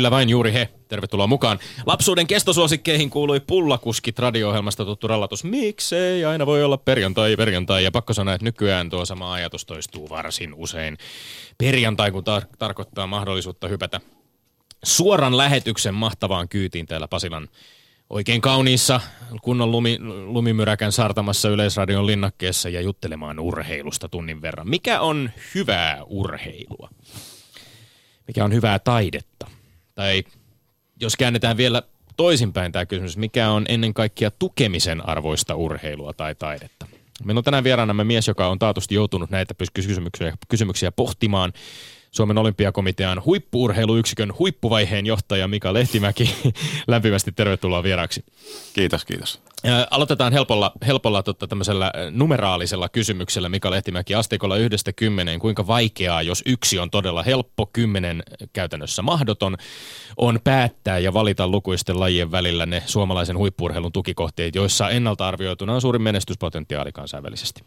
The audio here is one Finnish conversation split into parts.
Kyllä vain juuri he. Tervetuloa mukaan. Lapsuuden kestosuosikkeihin kuului Pullakuskit radio-ohjelmasta tuttu rallatus. Miksei aina voi olla perjantai perjantai. Ja pakko sanoa, että nykyään tuo sama ajatus toistuu varsin usein. Perjantai, kun tar- tarkoittaa mahdollisuutta hypätä suoran lähetyksen mahtavaan kyytiin täällä Pasilan oikein kauniissa kunnon lumi, lumimyräkän saartamassa Yleisradion linnakkeessa ja juttelemaan urheilusta tunnin verran. Mikä on hyvää urheilua? Mikä on hyvää taidetta? Tai jos käännetään vielä toisinpäin tämä kysymys, mikä on ennen kaikkea tukemisen arvoista urheilua tai taidetta? Meillä on tänään vieraanamme mies, joka on taatusti joutunut näitä kysymyksiä, kysymyksiä pohtimaan. Suomen olympiakomitean huippuurheiluyksikön huippuvaiheen johtaja Mika Lehtimäki. Lämpimästi tervetuloa vieraaksi. Kiitos, kiitos. Aloitetaan helpolla, helpolla totta, tämmöisellä numeraalisella kysymyksellä Mika Lehtimäki asteikolla yhdestä kymmeneen. Kuinka vaikeaa, jos yksi on todella helppo, kymmenen käytännössä mahdoton, on päättää ja valita lukuisten lajien välillä ne suomalaisen huippuurheilun tukikohteet, joissa ennalta arvioituna on suurin menestyspotentiaali kansainvälisesti?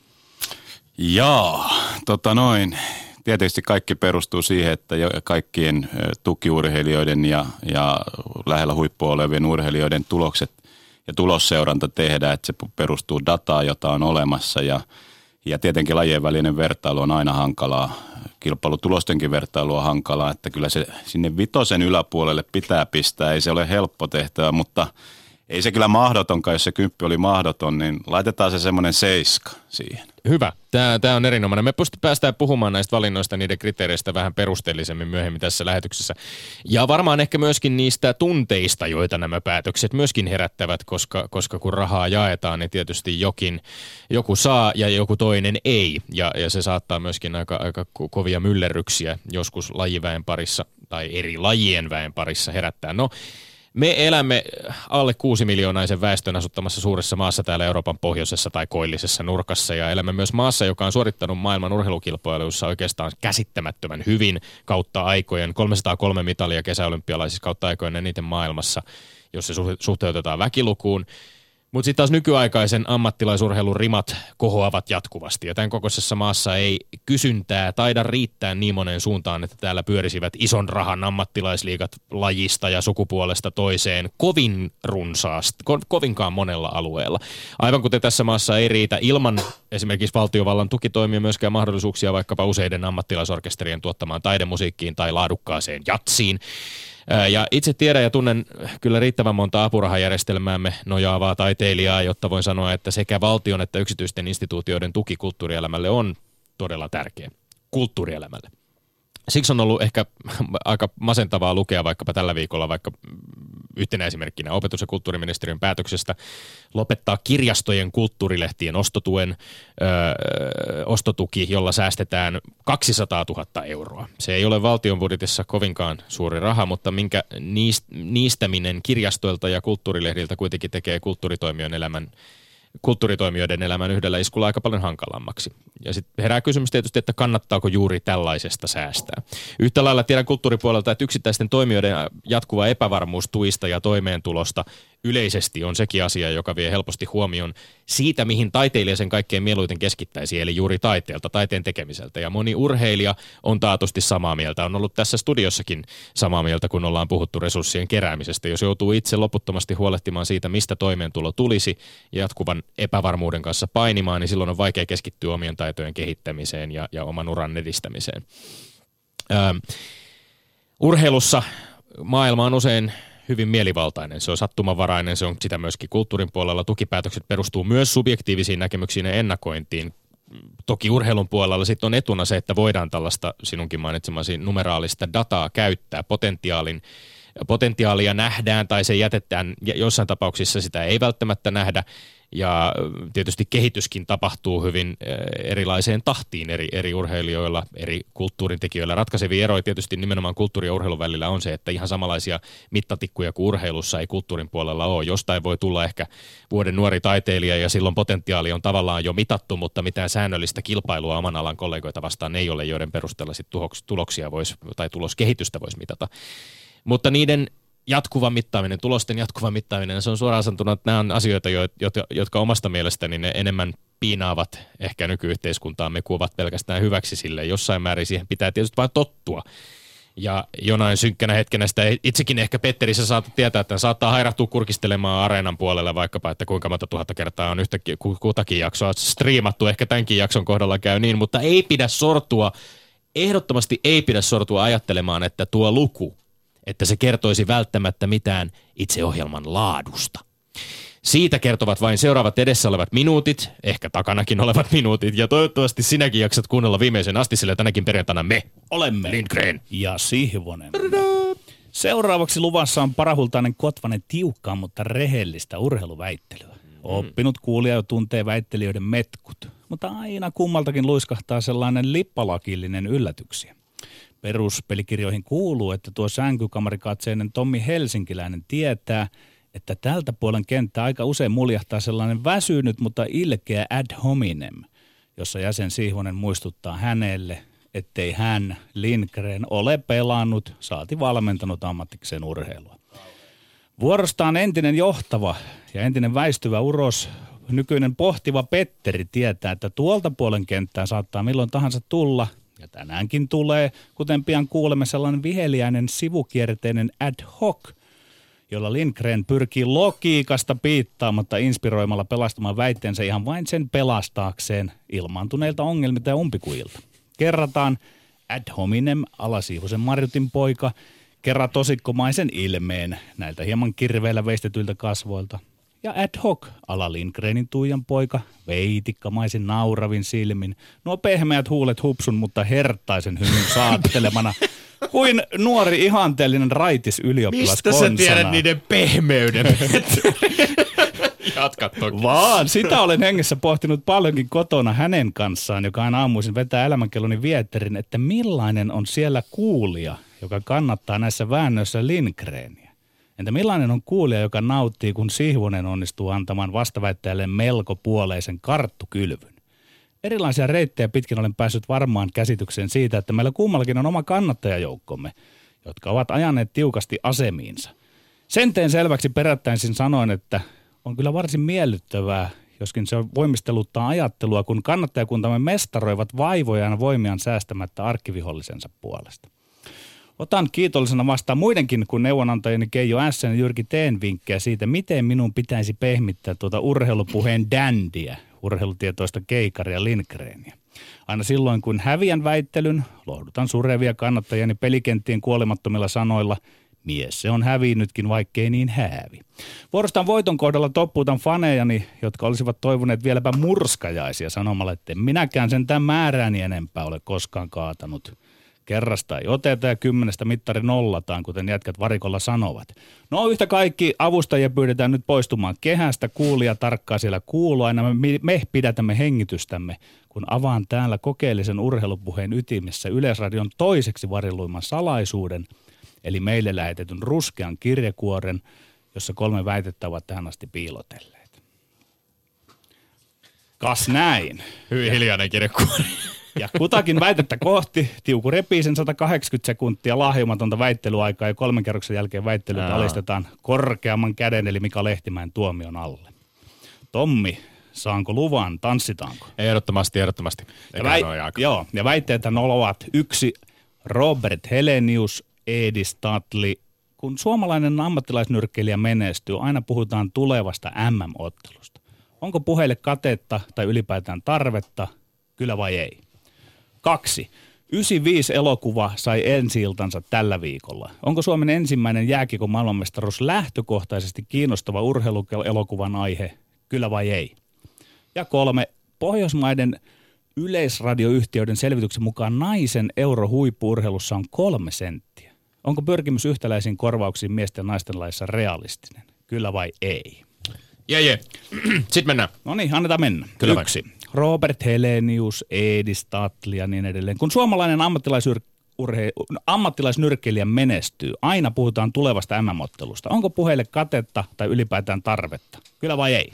Jaa, tota noin tietysti kaikki perustuu siihen, että kaikkien tukiurheilijoiden ja, ja lähellä huippua olevien urheilijoiden tulokset ja tulosseuranta tehdään, että se perustuu dataan, jota on olemassa ja, ja tietenkin lajien välinen vertailu on aina hankalaa. Kilpailutulostenkin vertailu on hankalaa, että kyllä se sinne vitosen yläpuolelle pitää pistää. Ei se ole helppo tehtävä, mutta ei se kyllä mahdotonkaan, jos se kymppi oli mahdoton, niin laitetaan se semmoinen seiska siihen. Hyvä. Tämä, tämä on erinomainen. Me päästään puhumaan näistä valinnoista, niiden kriteereistä vähän perusteellisemmin myöhemmin tässä lähetyksessä. Ja varmaan ehkä myöskin niistä tunteista, joita nämä päätökset myöskin herättävät, koska, koska kun rahaa jaetaan, niin tietysti jokin, joku saa ja joku toinen ei. Ja, ja se saattaa myöskin aika, aika kovia myllerryksiä joskus lajiväen parissa tai eri lajien väen parissa herättää. No, me elämme alle kuusi miljoonaisen väestön asuttamassa suuressa maassa täällä Euroopan pohjoisessa tai koillisessa nurkassa ja elämme myös maassa, joka on suorittanut maailman urheilukilpailuissa oikeastaan käsittämättömän hyvin kautta aikojen. 303 mitalia kesäolympialaisissa kautta aikojen eniten maailmassa, jos se suhteutetaan väkilukuun. Mutta sitten taas nykyaikaisen ammattilaisurheilun rimat kohoavat jatkuvasti. Ja tämän kokoisessa maassa ei kysyntää taida riittää niin moneen suuntaan, että täällä pyörisivät ison rahan ammattilaisliigat lajista ja sukupuolesta toiseen kovin runsaasti, ko- kovinkaan monella alueella. Aivan kuten tässä maassa ei riitä ilman esimerkiksi valtiovallan tukitoimia myöskään mahdollisuuksia vaikkapa useiden ammattilaisorkesterien tuottamaan taidemusiikkiin tai laadukkaaseen jatsiin. Ja itse tiedän ja tunnen kyllä riittävän monta apurahajärjestelmäämme nojaavaa taiteilijaa, jotta voin sanoa, että sekä valtion että yksityisten instituutioiden tuki kulttuurielämälle on todella tärkeä. Kulttuurielämälle. Siksi on ollut ehkä aika masentavaa lukea vaikkapa tällä viikolla vaikka yhtenä esimerkkinä opetus- ja kulttuuriministeriön päätöksestä lopettaa kirjastojen kulttuurilehtien ostotuen ö, ostotuki, jolla säästetään 200 000 euroa. Se ei ole valtion budjetissa kovinkaan suuri raha, mutta minkä niistäminen kirjastoilta ja kulttuurilehdiltä kuitenkin tekee kulttuuritoimijan elämän kulttuuritoimijoiden elämän yhdellä iskulla aika paljon hankalammaksi. Ja sitten herää kysymys tietysti, että kannattaako juuri tällaisesta säästää. Yhtä lailla tiedän kulttuuripuolelta, että yksittäisten toimijoiden jatkuva epävarmuus tuista ja toimeentulosta yleisesti on sekin asia, joka vie helposti huomion siitä, mihin taiteilija sen kaikkein mieluiten keskittäisi, eli juuri taiteelta, taiteen tekemiseltä. Ja moni urheilija on taatusti samaa mieltä. On ollut tässä studiossakin samaa mieltä, kun ollaan puhuttu resurssien keräämisestä. Jos joutuu itse loputtomasti huolehtimaan siitä, mistä toimeentulo tulisi ja jatkuvan epävarmuuden kanssa painimaan, niin silloin on vaikea keskittyä omien taitojen kehittämiseen ja, ja oman uran edistämiseen. Öö, urheilussa maailma on usein hyvin mielivaltainen. Se on sattumanvarainen, se on sitä myöskin kulttuurin puolella. Tukipäätökset perustuu myös subjektiivisiin näkemyksiin ja ennakointiin. Toki urheilun puolella sitten on etuna se, että voidaan tällaista sinunkin mainitsemasi numeraalista dataa käyttää potentiaalin potentiaalia nähdään tai se jätetään, jossain tapauksissa sitä ei välttämättä nähdä ja tietysti kehityskin tapahtuu hyvin erilaiseen tahtiin eri, eri urheilijoilla, eri kulttuurin tekijöillä. Ratkaisevia eroja tietysti nimenomaan kulttuuri- ja urheilun välillä on se, että ihan samanlaisia mittatikkuja kuin urheilussa ei kulttuurin puolella ole. Jostain voi tulla ehkä vuoden nuori taiteilija ja silloin potentiaali on tavallaan jo mitattu, mutta mitään säännöllistä kilpailua oman alan kollegoita vastaan ei ole, joiden perusteella sit tuloksia voisi tai tuloskehitystä voisi mitata. Mutta niiden jatkuva mittaaminen, tulosten jatkuva mittaaminen, se on suoraan sanottuna, että nämä on asioita, jotka, omasta mielestäni ne enemmän piinaavat ehkä nykyyhteiskuntaamme kuin ovat pelkästään hyväksi sille. Jossain määrin siihen pitää tietysti vain tottua. Ja jonain synkkänä hetkenä sitä itsekin ehkä Petteri, sä saat tietää, että saattaa hairahtua kurkistelemaan areenan puolelle vaikkapa, että kuinka monta tuhatta kertaa on yhtä kutakin jaksoa striimattu. Ehkä tämänkin jakson kohdalla käy niin, mutta ei pidä sortua, ehdottomasti ei pidä sortua ajattelemaan, että tuo luku, että se kertoisi välttämättä mitään itse ohjelman laadusta. Siitä kertovat vain seuraavat edessä olevat minuutit, ehkä takanakin olevat minuutit, ja toivottavasti sinäkin jaksat kuunnella viimeisen asti, sillä tänäkin perjantaina me olemme Lindgren ja Sihvonen. Seuraavaksi luvassa on parahultainen kotvanen tiukkaa, mutta rehellistä urheiluväittelyä. Mm. Oppinut kuulija jo tuntee väittelijöiden metkut, mutta aina kummaltakin luiskahtaa sellainen lippalakillinen yllätyksiä. Peruspelikirjoihin kuuluu, että tuo sänkykamarikatseinen Tommi Helsinkiläinen tietää – että tältä puolen kenttä aika usein muljahtaa sellainen väsynyt, mutta ilkeä ad hominem, jossa jäsen Sihvonen muistuttaa hänelle, ettei hän, Lindgren, ole pelannut, saati valmentanut ammattikseen urheilua. Vuorostaan entinen johtava ja entinen väistyvä uros, nykyinen pohtiva Petteri tietää, että tuolta puolen kenttää saattaa milloin tahansa tulla, ja tänäänkin tulee, kuten pian kuulemme, sellainen viheliäinen sivukierteinen ad hoc – jolla Lindgren pyrkii logiikasta piittaamatta inspiroimalla pelastamaan väitteensä ihan vain sen pelastaakseen ilmaantuneilta ongelmilta ja umpikuilta. Kerrataan ad hominem alasiivosen Marjutin poika kerran tosikkomaisen ilmeen näiltä hieman kirveillä veistetyiltä kasvoilta. Ja ad hoc ala Lindgrenin Tuijan poika veitikkamaisen nauravin silmin. Nuo pehmeät huulet hupsun, mutta hertaisen hymyn saattelemana – kuin nuori ihanteellinen raitis ylioppilas Mistä sä tiedät niiden pehmeyden? Jatka toki. Vaan, sitä olen hengessä pohtinut paljonkin kotona hänen kanssaan, joka aina aamuisin vetää elämänkelloni vietterin, että millainen on siellä kuulija, joka kannattaa näissä väännöissä Lindgreniä. Entä millainen on kuulija, joka nauttii, kun Sihvonen onnistuu antamaan vastaväittäjälle melko puoleisen karttukylvyn? erilaisia reittejä pitkin olen päässyt varmaan käsitykseen siitä, että meillä kummallakin on oma kannattajajoukkomme, jotka ovat ajaneet tiukasti asemiinsa. Sen teen selväksi perättäisin sanoen, että on kyllä varsin miellyttävää, joskin se voimisteluttaa ajattelua, kun kannattajakuntamme mestaroivat vaivojaan voimiaan säästämättä arkkivihollisensa puolesta. Otan kiitollisena vastaan muidenkin kuin neuvonantajani Keijo S. ja Jyrki Teen vinkkejä siitä, miten minun pitäisi pehmittää tuota urheilupuheen dändiä, urheilutietoista keikaria Lindgreniä. Aina silloin, kun häviän väittelyn, lohdutan surevia kannattajani pelikenttien kuolemattomilla sanoilla, mies se on hävinnytkin, vaikkei niin häävi. Vuorostaan voiton kohdalla toppuutan fanejani, jotka olisivat toivoneet vieläpä murskajaisia sanomalla, että minäkään sen tämän määrääni enempää ole koskaan kaatanut – Kerrasta ei oteta ja kymmenestä mittari nollataan, kuten jätkät varikolla sanovat. No yhtä kaikki avustajia pyydetään nyt poistumaan kehästä, kuulia tarkkaa siellä kuulua, aina me, me pidätämme hengitystämme, kun avaan täällä kokeellisen urheilupuheen ytimessä Yleisradion toiseksi varilluimman salaisuuden, eli meille lähetetyn ruskean kirjekuoren, jossa kolme väitettä ovat tähän asti piilotelleet. Kas näin. Hyvin hiljainen kirjekuori. Ja kutakin väitettä kohti Tiuku repii sen 180 sekuntia lahjomatonta väittelyaikaa ja kolmen kerroksen jälkeen väittelyt alistetaan korkeamman käden eli Mika Lehtimäen tuomion alle. Tommi, saanko luvan, tanssitaanko? Ehdottomasti, ehdottomasti. Ja, väi- joo, ja väitteet ovat yksi Robert Helenius, Edi Statli. Kun suomalainen ammattilaisnyrkkeilijä menestyy, aina puhutaan tulevasta MM-ottelusta. Onko puheille katetta tai ylipäätään tarvetta, kyllä vai ei? Kaksi. 95 elokuva sai ensi tällä viikolla. Onko Suomen ensimmäinen jääkikon maailmanmestaruus lähtökohtaisesti kiinnostava urheiluelokuvan aihe, kyllä vai ei? Ja kolme. Pohjoismaiden yleisradioyhtiöiden selvityksen mukaan naisen euro huippuurheilussa on kolme senttiä. Onko pyrkimys yhtäläisiin korvauksiin miesten ja naisten laissa realistinen? Kyllä vai ei? Jee, jee. Sitten mennään. No niin, annetaan mennä. Kyllä Yksi. Vai. Robert Helenius, Edi Statli ja niin edelleen. Kun suomalainen ammattilaisur- ammattilaisnyrkkeilijä menestyy, aina puhutaan tulevasta MM-ottelusta. Onko puheille katetta tai ylipäätään tarvetta? Kyllä vai ei?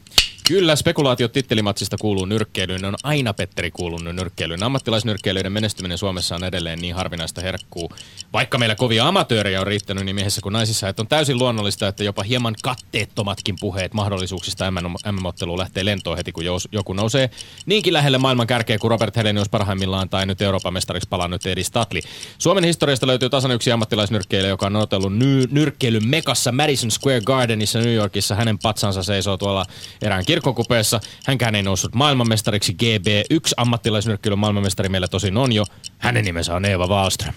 Kyllä, spekulaatiot tittelimatsista kuuluu nyrkkeilyyn. Ne on aina Petteri kuulunut nyrkkeilyyn. Ammattilaisnyrkkeilijöiden menestyminen Suomessa on edelleen niin harvinaista herkkuu. Vaikka meillä kovia amatöörejä on riittänyt niin miehessä kuin naisissa, että on täysin luonnollista, että jopa hieman katteettomatkin puheet mahdollisuuksista MM-otteluun lähtee lentoon heti, kun joku nousee niinkin lähelle maailman kärkeä kuin Robert Helenius parhaimmillaan tai nyt Euroopan mestariksi palannut Edi Statli. Suomen historiasta löytyy tasan yksi ammattilaisnyrkkeilijä, joka on otellut ny- nyrkkeilyn mekassa Madison Square Gardenissa New Yorkissa. Hänen patsansa seisoo tuolla erään kirkkokupeessa. Hänkään ei noussut maailmanmestariksi GB1 ammattilaisnyrkkeilyn maailmanmestari meillä tosin on jo. Hänen nimensä on Eeva Wallström.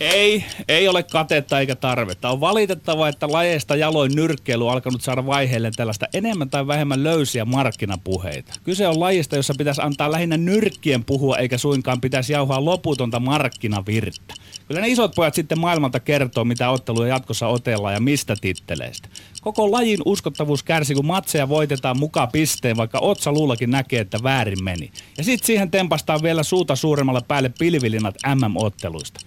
Ei, ei ole katetta eikä tarvetta. On valitettava, että lajeista jaloin nyrkkeily on alkanut saada vaiheelle tällaista enemmän tai vähemmän löysiä markkinapuheita. Kyse on lajista, jossa pitäisi antaa lähinnä nyrkkien puhua, eikä suinkaan pitäisi jauhaa loputonta markkinavirttä. Kyllä ne isot pojat sitten maailmalta kertoo, mitä otteluja jatkossa otellaan ja mistä titteleistä. Koko lajin uskottavuus kärsi, kun matseja voitetaan mukaan pisteen, vaikka Otsa luullakin näkee, että väärin meni. Ja sitten siihen tempastaan vielä suuta suuremmalle päälle pilvilinat MM-otteluista.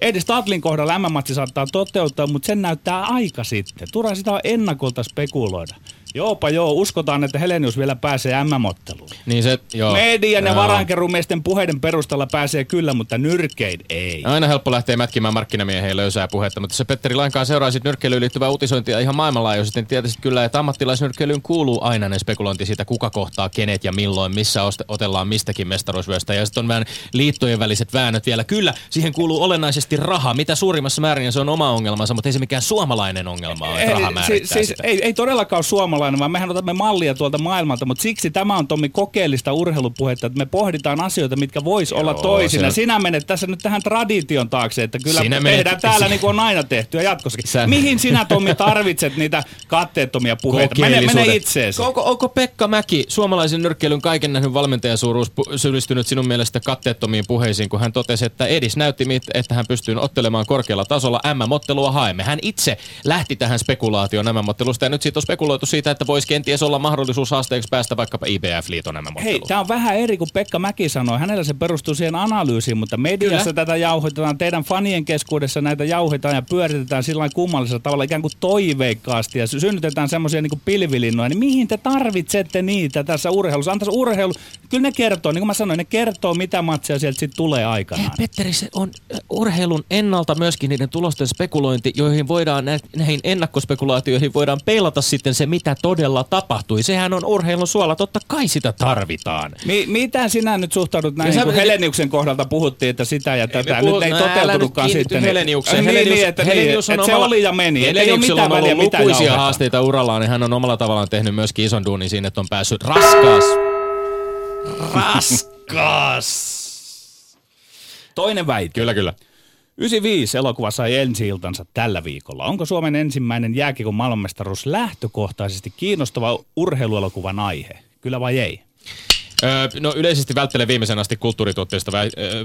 Edi Stadlin kohdalla MM-matsi saattaa toteuttaa, mutta sen näyttää aika sitten. Turha sitä on ennakolta spekuloida. Joopa joo, uskotaan, että Helenius vielä pääsee MM-otteluun. Niin se, joo. Median ja varankerumiesten puheiden perustalla pääsee kyllä, mutta nyrkein ei. Aina helppo lähteä mätkimään markkinamieheen löysää puhetta, mutta se Petteri lainkaan seuraisit nyrkkeilyyn liittyvää uutisointia ihan maailmanlaajuisesti, niin tietysti kyllä, että ammattilaisnyrkkeilyyn kuuluu aina ne spekulointi siitä, kuka kohtaa kenet ja milloin, missä otellaan mistäkin mestaruusvyöstä. Ja sitten on vähän liittojen väliset väännöt vielä. Kyllä, siihen kuuluu olennaisesti raha, mitä suurimmassa määrin se on oma ongelmansa, mutta ei se mikään suomalainen ongelma ole, että raha siis, siis ei, ei todellakaan suomalainen suomalainen, vaan mehän otamme mallia tuolta maailmalta, mutta siksi tämä on Tommi kokeellista urheilupuhetta, että me pohditaan asioita, mitkä vois Joo, olla toisina. On... Sinä menet tässä nyt tähän tradition taakse, että kyllä sinä tehdään menet... täällä niin kuin on aina tehty ja jatkossakin. Sä... Mihin sinä Tommi tarvitset niitä katteettomia puheita? Mene, mene itseesi. Onko, onko Pekka Mäki, suomalaisen nyrkkeilyn kaiken nähnyt valmentajasuuruus, syyllistynyt sinun mielestä katteettomiin puheisiin, kun hän totesi, että Edis näytti, että hän pystyy ottelemaan korkealla tasolla. M-ottelua haemme. Hän itse lähti tähän spekulaatioon M-ottelusta ja nyt siitä on spekuloitu siitä, että voisi kenties olla mahdollisuus haasteeksi päästä vaikkapa IBF-liiton nämä Hei, tämä on vähän eri kuin Pekka Mäki sanoi. Hänellä se perustuu siihen analyysiin, mutta mediassa Kyllä. tätä jauhetetaan. Teidän fanien keskuudessa näitä jauhetaan ja pyöritetään sillä kummallisella tavalla ikään kuin toiveikkaasti ja synnytetään semmoisia niin pilvilinnoja. Niin mihin te tarvitsette niitä tässä urheilussa? Antaisi urheilu, kyllä ne kertoo, niin kuin mä sanoin, ne kertoo mitä matseja sieltä sitten tulee aikanaan. Hei, Petteri, se on urheilun ennalta myöskin niiden tulosten spekulointi, joihin voidaan, näihin ennakkospekulaatioihin voidaan peilata sitten se, mitä todella tapahtui. Sehän on urheilun suola, totta kai sitä tarvitaan. Mi- mitä sinä nyt suhtaudut näihin, kun Heleniuksen kohdalta puhuttiin, että sitä ja tätä, puhu, nyt ei no, toteutunutkaan sitten. Heleniuksen. Niin, Helenius, niin, että, Helenius on että omalla, se oli ja meni. Heleniuksella on ollut lukuisia haasteita urallaan, niin hän on omalla tavallaan tehnyt myöskin ison duunin siinä, että on päässyt raskas. Raskas. Toinen väite. Kyllä, kyllä. 95 elokuva sai ensi iltansa tällä viikolla. Onko Suomen ensimmäinen jääkiekon maailmanmestaruus lähtökohtaisesti kiinnostava urheiluelokuvan aihe? Kyllä vai ei? Öö, no yleisesti välttelen viimeisen asti kulttuurituotteista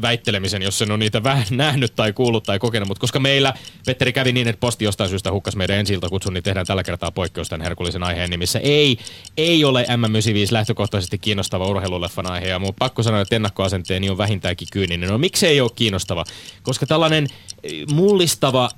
väittelemisen, jos sen on niitä vähän nähnyt tai kuullut tai kokenut, mutta koska meillä Petteri kävi niin, että posti jostain syystä hukkas meidän ensi kutsun, niin tehdään tällä kertaa poikkeus tämän herkullisen aiheen nimissä. Ei, ei ole M95 lähtökohtaisesti kiinnostava urheiluleffan aihe, ja mun pakko sanoa, että ennakkoasenteeni on vähintäänkin kyyninen. No miksei ole kiinnostava? Koska tällainen mullistava,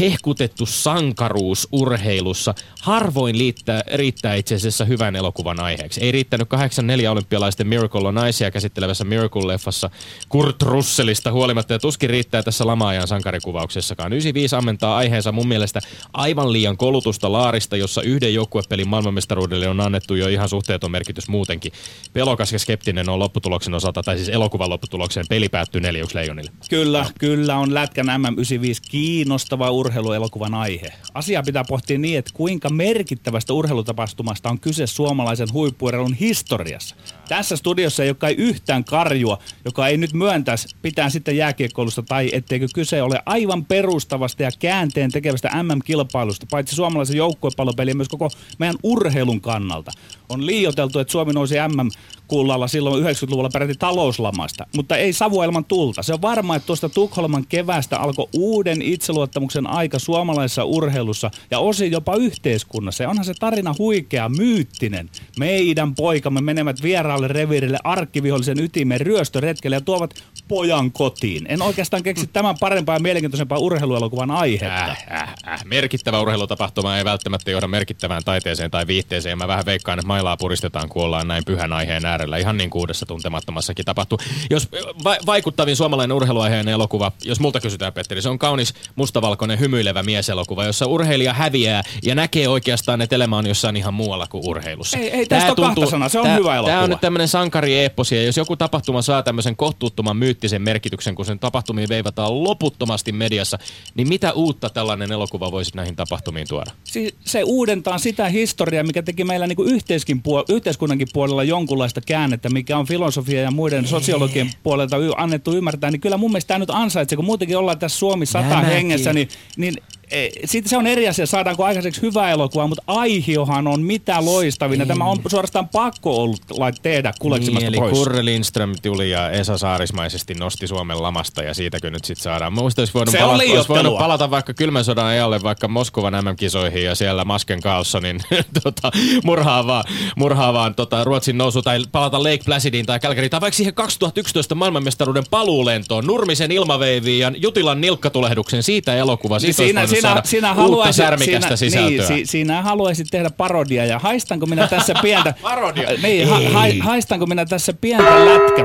hehkutettu sankaruus urheilussa harvoin liittää, riittää itse asiassa hyvän elokuvan aiheeksi. Ei riittänyt 84 olympialaisten Miracle on naisia käsittelevässä Miracle-leffassa Kurt Russellista huolimatta ja tuskin riittää tässä lama-ajan sankarikuvauksessakaan. 95 ammentaa aiheensa mun mielestä aivan liian kolutusta laarista, jossa yhden joukkuepelin maailmanmestaruudelle on annettu jo ihan suhteeton merkitys muutenkin. Pelokas ja skeptinen on lopputuloksen osalta, tai siis elokuvan lopputulokseen. Peli päättyy neljäksi leijonille. Kyllä, kyllä on lätkän MM95 kiinnostava urheiluelokuvan aihe. Asia pitää pohtia niin, että kuinka merkittävästä urheilutapahtumasta on kyse suomalaisen huippuurheilun historiassa. Tässä studiossa ei ole kai yhtään karjua, joka ei nyt myöntäisi pitää sitten jääkiekkoilusta tai etteikö kyse ole aivan perustavasta ja käänteen tekevästä MM-kilpailusta, paitsi suomalaisen joukkuepallopeliä myös koko meidän urheilun kannalta. On liioteltu, että Suomi nousi MM kullalla silloin 90-luvulla peräti talouslamasta, mutta ei savuelman tulta. Se on varma, että tuosta Tukholman kevästä alkoi uuden itseluottamuksen aika suomalaisessa urheilussa ja osin jopa yhteiskunnassa. Ja onhan se tarina huikea, myyttinen. Meidän poikamme menevät vieraalle reviirille arkkivihollisen ytimeen ryöstöretkelle ja tuovat pojan kotiin. En oikeastaan keksi tämän parempaa ja mielenkiintoisempaa urheiluelokuvan aihetta. Äh, äh, äh. Merkittävä urheilutapahtuma ei välttämättä johda merkittävään taiteeseen tai viihteeseen. Mä vähän veikkaan, että mailaa puristetaan, kun ollaan näin pyhän aiheen äärellä. Ihan niin kuin uudessa tuntemattomassakin tapahtuu. Jos va- vaikuttavin suomalainen urheiluaiheen elokuva, jos multa kysytään Petteri, se on kaunis mustavalkoinen hymyilevä mieselokuva, jossa urheilija häviää ja näkee oikeastaan, että elämä on jossain ihan muualla kuin urheilussa. Ei- ei tästä ole kahta sanaa, se on tää, hyvä elokuva. Tää on nyt tämmöinen sankari ja jos joku tapahtuma saa tämmöisen kohtuuttoman myyttisen merkityksen, kun sen tapahtumiin veivataan loputtomasti mediassa, niin mitä uutta tällainen elokuva voisi näihin tapahtumiin tuoda? Si- se uudentaa sitä historiaa, mikä teki meillä niin yhteiskin puol- yhteiskunnankin puolella jonkunlaista käännettä, mikä on filosofia ja muiden sosiologian puolelta y- annettu ymmärtää, niin kyllä mun mielestä tämä nyt ansaitsee, kun muutenkin ollaan tässä Suomi sata hengessä, niin, niin e, siitä se on eri asia, saadaanko aikaiseksi hyvä elokuva, mutta aihiohan on mitä loistavin, ja tämä on suorastaan pakko ollut lait- tehdä kuleksimasta Niin, eli pois. Kurre Lindström tuli ja Esa Saarismaisesti nosti Suomen lamasta ja siitäkö nyt sitten saadaan. Mä muistan, olisi voinut, Se palata, olisi voinut palata vaikka kylmän sodan ajalle vaikka Moskovan MM-kisoihin ja siellä Masken Carlsonin tota, murhaavaan, murhaavaan tota, Ruotsin nousu tai palata Lake Placidiin tai Calgaryin tai vaikka siihen 2011 maailmanmestaruuden paluulentoon, Nurmisen ilmaveiviin ja Jutilan nilkkatulehduksen siitä elokuva. Siitä Niin siinä, siinä, saada uutta haluaisit, särmikästä siinä, sisältöä. Niin, si, siinä haluaisit tehdä parodia ja haistanko minä tässä pientä... Parodia? Niin, ha, ha, haistanko minä tässä pientä lätkä...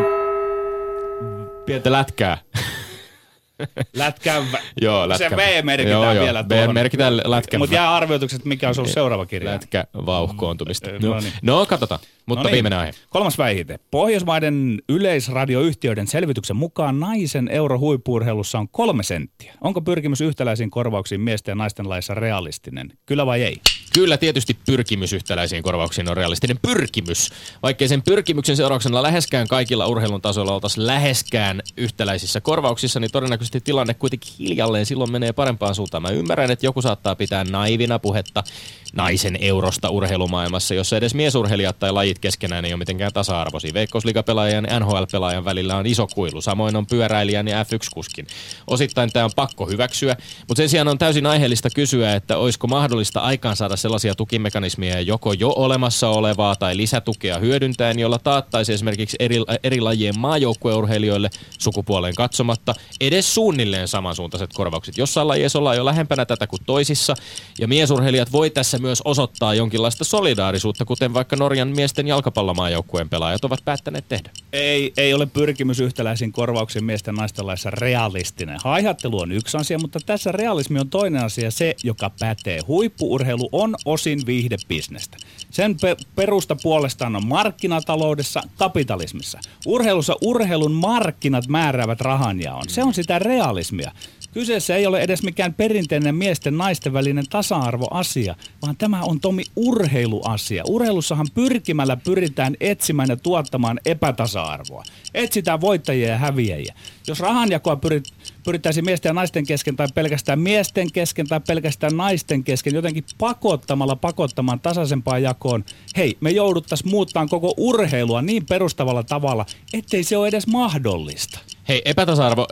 Pientä lätkää. Lätkän... Joo, lätkä. Se V merkitään Joo, joo. vielä V tuohon. merkitään lätkän Mutta jää arvioitukset, mikä on ollut seuraava kirja. Lätkä vauhkoontumista. Mm, No, no niin. no katsotaan. Mutta No niin. viimeinen aihe. Kolmas väite. Pohjoismaiden yleisradioyhtiöiden selvityksen mukaan naisen euro huippuurheilussa on kolme senttiä. Onko pyrkimys yhtäläisiin korvauksiin miesten ja naisten laissa realistinen? Kyllä vai ei? Kyllä tietysti pyrkimys yhtäläisiin korvauksiin on realistinen pyrkimys. Vaikkei sen pyrkimyksen seurauksena läheskään kaikilla urheilun tasoilla oltaisiin läheskään yhtäläisissä korvauksissa, niin todennäköisesti tilanne kuitenkin hiljalleen silloin menee parempaan suuntaan. Mä ymmärrän, että joku saattaa pitää naivina puhetta naisen eurosta urheilumaailmassa, jossa edes miesurheilijat tai lajit keskenään ei ole mitenkään tasa-arvoisia. Veikkausliigapelaajan ja NHL-pelaajan välillä on iso kuilu, samoin on pyöräilijän ja F1-kuskin. Osittain tämä on pakko hyväksyä, mutta sen sijaan on täysin aiheellista kysyä, että olisiko mahdollista aikaansaada sellaisia tukimekanismeja joko jo olemassa olevaa tai lisätukea hyödyntäen, jolla taattaisi esimerkiksi eri, eri lajien maajoukkueurheilijoille sukupuoleen katsomatta edes suunnilleen samansuuntaiset korvaukset. Jossain lajeissa ollaan jo lähempänä tätä kuin toisissa, ja miesurheilijat voi tässä myös osoittaa jonkinlaista solidaarisuutta, kuten vaikka Norjan miesten jalkapallomaajoukkueen pelaajat ovat päättäneet tehdä. Ei, ei ole pyrkimys yhtäläisiin korvauksiin miesten naisten laissa realistinen. Haihattelu on yksi asia, mutta tässä realismi on toinen asia, se joka pätee. Huippuurheilu on osin viihdebisnestä. Sen pe- perusta puolestaan on markkinataloudessa, kapitalismissa. Urheilussa urheilun markkinat määräävät rahanjaon. Se on sitä realismia. Kyseessä ei ole edes mikään perinteinen miesten naisten välinen tasa-arvoasia, vaan tämä on Tomi urheiluasia. Urheilussahan pyrkimällä pyritään etsimään ja tuottamaan epätasa-arvoa. Etsitään voittajia ja häviäjiä. Jos rahanjakoa pyrit, pyrittäisiin miesten ja naisten kesken tai pelkästään miesten kesken tai pelkästään naisten kesken jotenkin pakottamalla pakottamaan tasaisempaan jakoon, hei, me jouduttaisiin muuttamaan koko urheilua niin perustavalla tavalla, ettei se ole edes mahdollista. Hei, epätasa-arvo,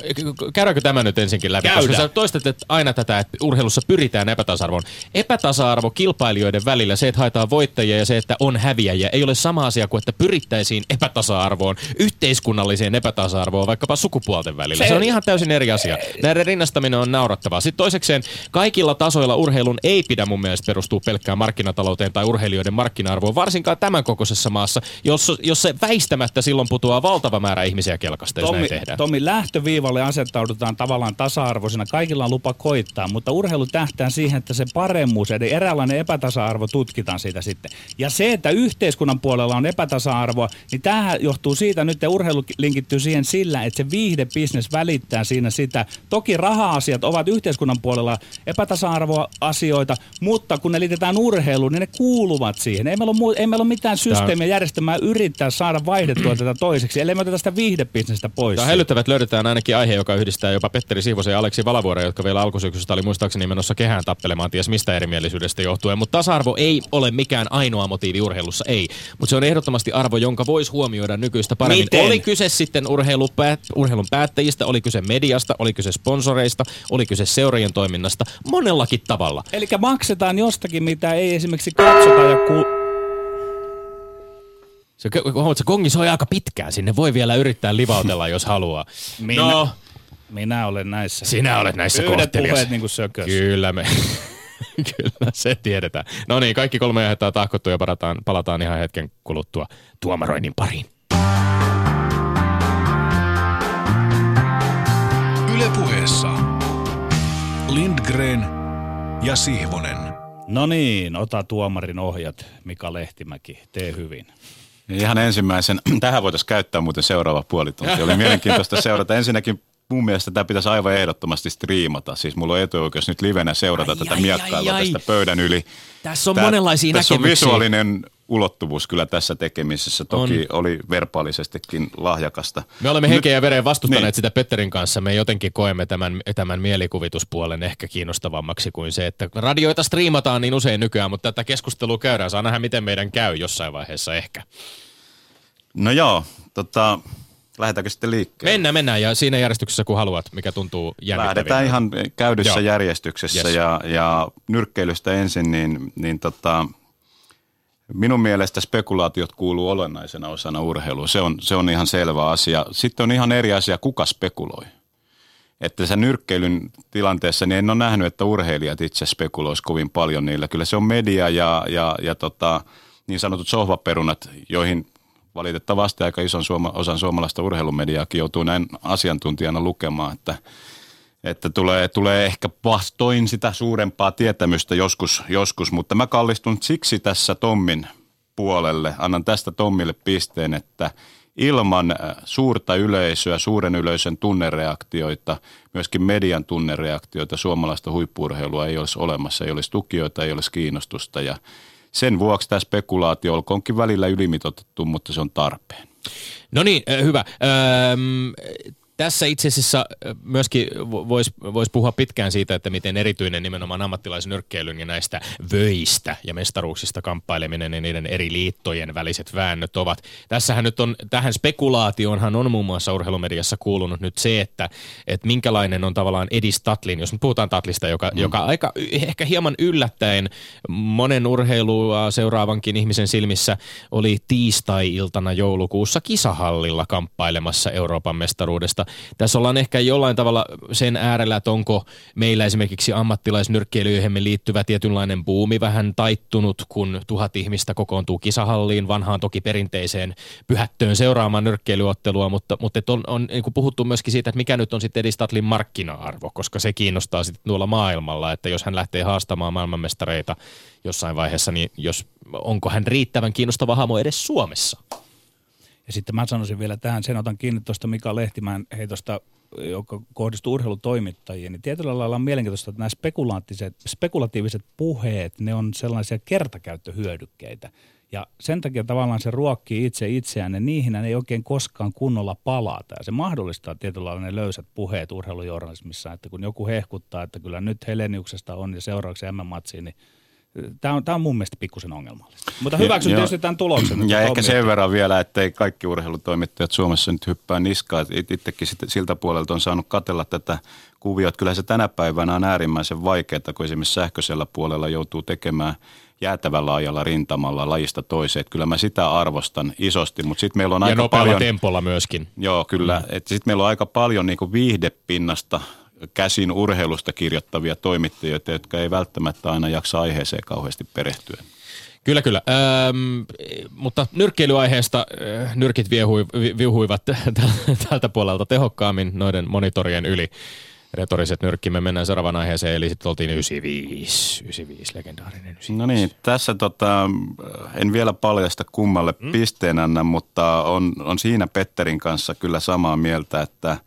käydäänkö tämä nyt ensinkin läpi? Käydään. Koska sä toistat että aina tätä, että urheilussa pyritään epätasa-arvoon. Epätasa-arvo kilpailijoiden välillä, se, että haetaan voittajia ja se, että on häviäjiä, ei ole sama asia kuin, että pyrittäisiin epätasa-arvoon, yhteiskunnalliseen epätasa-arvoon, vaikkapa sukupuolten välillä. Se, on ihan täysin eri asia. Näiden rinnastaminen on naurattavaa. Sitten toisekseen, kaikilla tasoilla urheilun ei pidä mun mielestä perustua pelkkään markkinatalouteen tai urheilijoiden markkina-arvoon, varsinkaan tämän kokoisessa maassa, jossa, jossa se väistämättä silloin putoaa valtava määrä ihmisiä kelkasta, jos Tommi, näin tehdään. Tommi, lähtöviivalle asettaudutaan tavallaan tasa-arvoisena. Kaikilla on lupa koittaa, mutta urheilu tähtää siihen, että se paremmuus, eli eräänlainen epätasa-arvo tutkitaan siitä sitten. Ja se, että yhteiskunnan puolella on epätasa-arvoa, niin tämähän johtuu siitä, nyt urheilu linkittyy siihen sillä, että se viihdebisnes välittää siinä sitä. Toki raha-asiat ovat yhteiskunnan puolella epätasa-arvoasioita, mutta kun ne liitetään urheiluun, niin ne kuuluvat siihen. Ei meillä ole, ei meillä ole mitään systeemiä järjestelmää yrittää saada vaihdettua tätä toiseksi, ellei me oteta sitä viihdebisnestä pois. Tämä että löydetään ainakin aihe, joka yhdistää jopa Petteri Siivosen ja Aleksi Valavuoren, jotka vielä alkusyksystä oli muistaakseni menossa kehään tappelemaan ties mistä erimielisyydestä johtuen. Mutta tasa-arvo ei ole mikään ainoa motiivi urheilussa, ei. Mutta se on ehdottomasti arvo, jonka voisi huomioida nykyistä paremmin. Miten? Oli kyse sitten urheilupäät, urheilun päättäjistä, oli kyse mediasta, oli kyse sponsoreista, oli kyse seurien toiminnasta, monellakin tavalla. Eli maksetaan jostakin, mitä ei esimerkiksi katsota ja ku... Se, huomaat, se kongi soi aika pitkään. Sinne voi vielä yrittää livautella, jos haluaa. Minä, No, minä olen näissä. sinä olet näissä kohtelias. puheet niin kuin sökös. Kyllä me. Kyllä se tiedetään. No niin, kaikki kolme aihetta tahkottu ja palataan, palataan ihan hetken kuluttua tuomaroinnin pariin. Ylepuheessa Lindgren ja Sihvonen. No niin, ota tuomarin ohjat, Mika Lehtimäki, tee hyvin. Ihan ensimmäisen, tähän voitaisiin käyttää muuten seuraava puoli tuntia. Oli mielenkiintoista seurata. Ensinnäkin mun mielestä tämä pitäisi aivan ehdottomasti striimata. Siis mulla on etuoikeus nyt livenä seurata Ai, tätä ai, miekkailua ai, ai. tästä pöydän yli. Tässä on monenlaisia Tässä on näkemyksiä. visuaalinen ulottuvuus kyllä tässä tekemisessä. Toki On. oli verbaalisestikin lahjakasta. Me olemme henkeä ja veren vastustaneet Niin. sitä Petterin kanssa. Me jotenkin koemme tämän, tämän mielikuvituspuolen ehkä kiinnostavammaksi kuin se, että radioita striimataan niin usein nykyään, mutta tätä keskustelua käydään. Saa nähdä, miten meidän käy jossain vaiheessa ehkä. No joo, tota, lähdetäänkö sitten liikkeelle? Mennään, mennään ja siinä järjestyksessä kun haluat, mikä tuntuu jännittäviltä. Lähdetään ihan käydyssä Joo. järjestyksessä Yes. ja, ja nyrkkeilystä ensin, niin, niin tota, minun mielestä spekulaatiot kuuluu olennaisena osana urheilua. Se on, se on ihan selvä asia. Sitten on ihan eri asia, kuka spekuloi. Että sen nyrkkeilyn tilanteessa niin en ole nähnyt, että urheilijat itse spekuloisi kovin paljon niillä. Kyllä se on media ja, ja, ja tota, niin sanotut sohvaperunat, joihin valitettavasti aika ison suoma, osan suomalaista urheilumediaakin joutuu näin asiantuntijana lukemaan, että, että tulee, tulee ehkä vastoin sitä suurempaa tietämystä joskus, joskus, mutta mä kallistun siksi tässä Tommin puolelle, annan tästä Tommille pisteen, että ilman äh, suurta yleisöä, suuren yleisön tunnereaktioita, myöskin median tunnereaktioita suomalaista huippurheilua ei olisi olemassa, ei olisi tukijoita, ei olisi kiinnostusta ja sen vuoksi tämä spekulaatio olkoonkin välillä ylimitoitettu, mutta se on tarpeen. No niin, äh, hyvä. Öm, tässä itse asiassa äh, myöskin voisi vois puhua pitkään siitä, että miten erityinen nimenomaan ammattilaisnyrkkeilyn ja näistä vöistä ja mestaruuksista kamppaileminen ja niiden eri liittojen väliset väännöt ovat. Tässähän nyt on, tähän spekulaatioonhan on muun muassa urheilumediassa kuulunut nyt se, että, että minkälainen on tavallaan Edis Tatlin, jos nyt puhutaan Tatlista, joka, mm. joka aika ehkä hieman yllättäen monen urheilua seuraavankin ihmisen silmissä oli tiistai-iltana joulukuussa kisahallilla kamppailemassa Euroopan mestaruudesta. Tässä ollaan ehkä jollain tavalla sen äärellä, että onko meillä esimerkiksi ammattilaisnyrkkeilyihin liittyvä tietynlainen buumi vähän taittunut, kun tuhat ihmistä kokoontuu kisahalliin, vanhaan toki perinteiseen pyhättöön seuraamaan nyrkkeilyottelua, mutta, mutta on, on niin kuin puhuttu myöskin siitä, että mikä nyt on sitten Edistatlin markkina-arvo, koska se kiinnostaa sitten tuolla maailmalla, että jos hän lähtee haastamaan maailmanmestareita jossain vaiheessa, niin jos, onko hän riittävän kiinnostava hahmo edes Suomessa? Ja sitten mä sanoisin vielä tähän, sen otan kiinni tuosta Mika Lehtimään heitosta, joka kohdistuu urheilutoimittajiin, niin tietyllä lailla on mielenkiintoista, että nämä spekulaattiset, spekulatiiviset puheet, ne on sellaisia kertakäyttöhyödykkeitä. Ja sen takia tavallaan se ruokkii itse itseään ja niihin ei oikein koskaan kunnolla palata. Ja se mahdollistaa tietyllä lailla ne löysät puheet urheilujournalismissa, että kun joku hehkuttaa, että kyllä nyt Heleniuksesta on ja seuraavaksi M-matsiin, niin Tämä on, tämä on mun mielestä pikkusen ongelmallista. Mutta hyväksyn Ja- tietysti tämän tuloksen. että Ja ehkä sen verran vielä, ettei kaikki urheilutoimittajat Suomessa nyt hyppää niskaan. Itsekin siltä puolelta on saanut katella tätä kuviota. Kyllä se tänä päivänä on äärimmäisen vaikeaa, kun esimerkiksi sähköisellä puolella joutuu tekemään jäätävällä ajalla rintamalla lajista toiseen. Et Kyllä mä sitä arvostan isosti, mutta sitten meillä on Ja aika nopealla paljon... tempolla myöskin. Joo, kyllä. Mm. Sitten meillä on aika paljon niin viihdepinnasta käsin urheilusta kirjoittavia toimittajia, jotka ei välttämättä aina jaksa aiheeseen kauheasti perehtyä. Kyllä, kyllä. Öm, mutta nyrkkeilyaiheesta äh, nyrkit viehui, vi- viuhuivat tältä puolelta tehokkaammin noiden monitorien yli. Retoriset nyrkkimme mennään seuraavaan aiheeseen, eli sitten oltiin 95, 95, legendaarinen 95. No niin, tässä tota, en vielä paljasta kummalle mm. pisteen anna, mutta on, on siinä Petterin kanssa kyllä samaa mieltä, että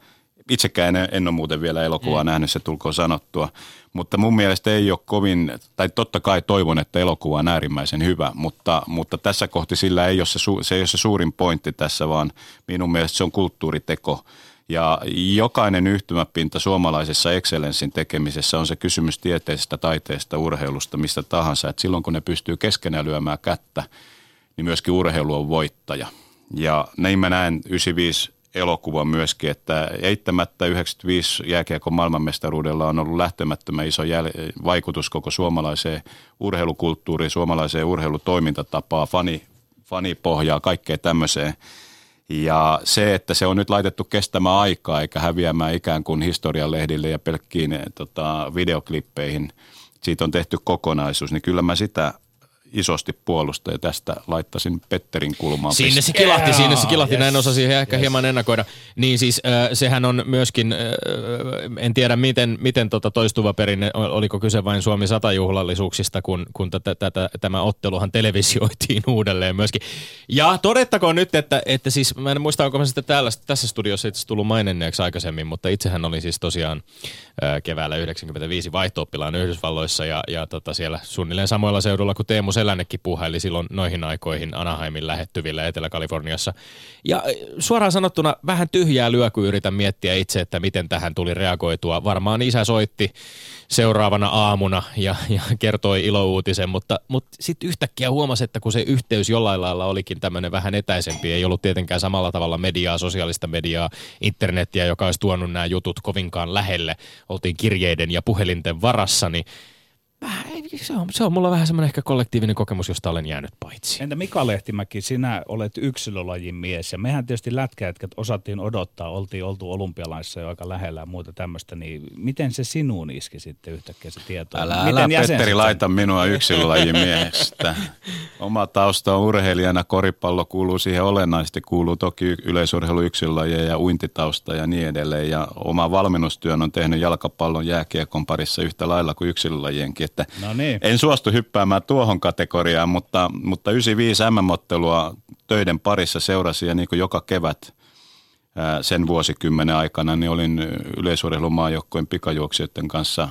itsekään en, en ole muuten vielä elokuvaa mm. nähnyt, se tulkoon sanottua. Mutta mun mielestä ei ole kovin, tai totta kai toivon, että elokuva on äärimmäisen hyvä, mutta, mutta tässä kohti sillä ei ole se, se ei ole se suurin pointti tässä, vaan minun mielestä se on kulttuuriteko. Ja jokainen yhtymäpinta suomalaisessa Excellenssin tekemisessä on se kysymys tieteestä, taiteesta, urheilusta, mistä tahansa. Et silloin kun ne pystyy keskenään lyömään kättä, niin myöskin urheilu on voittaja. Ja näin mä näen 95 elokuvan myöskin, että eittämättä 95 jääkiekon maailmanmestaruudella on ollut lähtemättömän iso jäl- vaikutus koko suomalaiseen urheilukulttuuriin, suomalaiseen urheilutoimintatapaan, fani fanipohjaa, kaikkea tämmöiseen. Ja se, että se on nyt laitettu kestämään aikaa eikä häviämään ikään kuin historian lehdille ja pelkkiin tota, videoklippeihin, siitä on tehty kokonaisuus, niin kyllä mä sitä isosti puolusta ja tästä laittaisin Petterin kulmaan. Sinne se kilahti, yeah, sinne se kilahti, yes, näin osasin ehkä yes. hieman ennakoida. Niin siis äh, sehän on myöskin, äh, en tiedä miten, miten tota toistuva perinne, oliko kyse vain Suomi satajuhlallisuuksista, kun, kun tätä, tätä, tämä otteluhan televisioitiin uudelleen myöskin. Ja todettakoon nyt, että, että siis, mä en muista, onko mä sitten täällä, tässä studiossa itse tullut mainenneeksi aikaisemmin, mutta itsehän oli siis tosiaan äh, keväällä 95 vaihto Yhdysvalloissa ja, ja tota siellä suunnilleen samoilla seudulla kuin Teemu Selännekin puhaili silloin noihin aikoihin Anaheimin lähettyvillä Etelä-Kaliforniassa. Ja äh, suoraan sanottuna vähän tyhjää lyö, kun yritän miettiä itse, että miten tähän tuli reagoitua. Varmaan isä soitti seuraavana aamuna ja, ja kertoi ilouutisen, mutta, mutta sitten yhtäkkiä huomasi, että kun se yhteys jollain lailla olikin tämmöinen vähän etäisempi, ei ollut tietenkään samalla tavalla mediaa, sosiaalista mediaa, internettiä, joka olisi tuonut nämä jutut kovinkaan lähelle, oltiin kirjeiden ja puhelinten varassa, niin se on, se on mulla vähän semmoinen ehkä kollektiivinen kokemus, josta olen jäänyt paitsi. Entä Mika Lehtimäki, sinä olet yksilölajin mies ja mehän tietysti lätkäjätkät osattiin odottaa, oltiin oltu olympialaissa jo aika lähellä ja muuta tämmöistä, niin miten se sinuun iski sitten yhtäkkiä se tieto? Älä, miten älä Petteri, laita minua yksilölajin miehestä. Oma tausta on urheilijana, koripallo kuuluu siihen olennaisesti, kuuluu toki yleisurheilu yksilölajeja ja uintitausta ja niin edelleen. Ja oma valmennustyön on tehnyt jalkapallon jääkiekon parissa yhtä lailla kuin yksilölajienkin että no niin. en suostu hyppäämään tuohon kategoriaan, mutta, mutta 95 MM-ottelua töiden parissa seurasi ja niin kuin joka kevät sen vuosikymmenen aikana, niin olin yleisurheilumaajoukkojen pikajuoksijoiden kanssa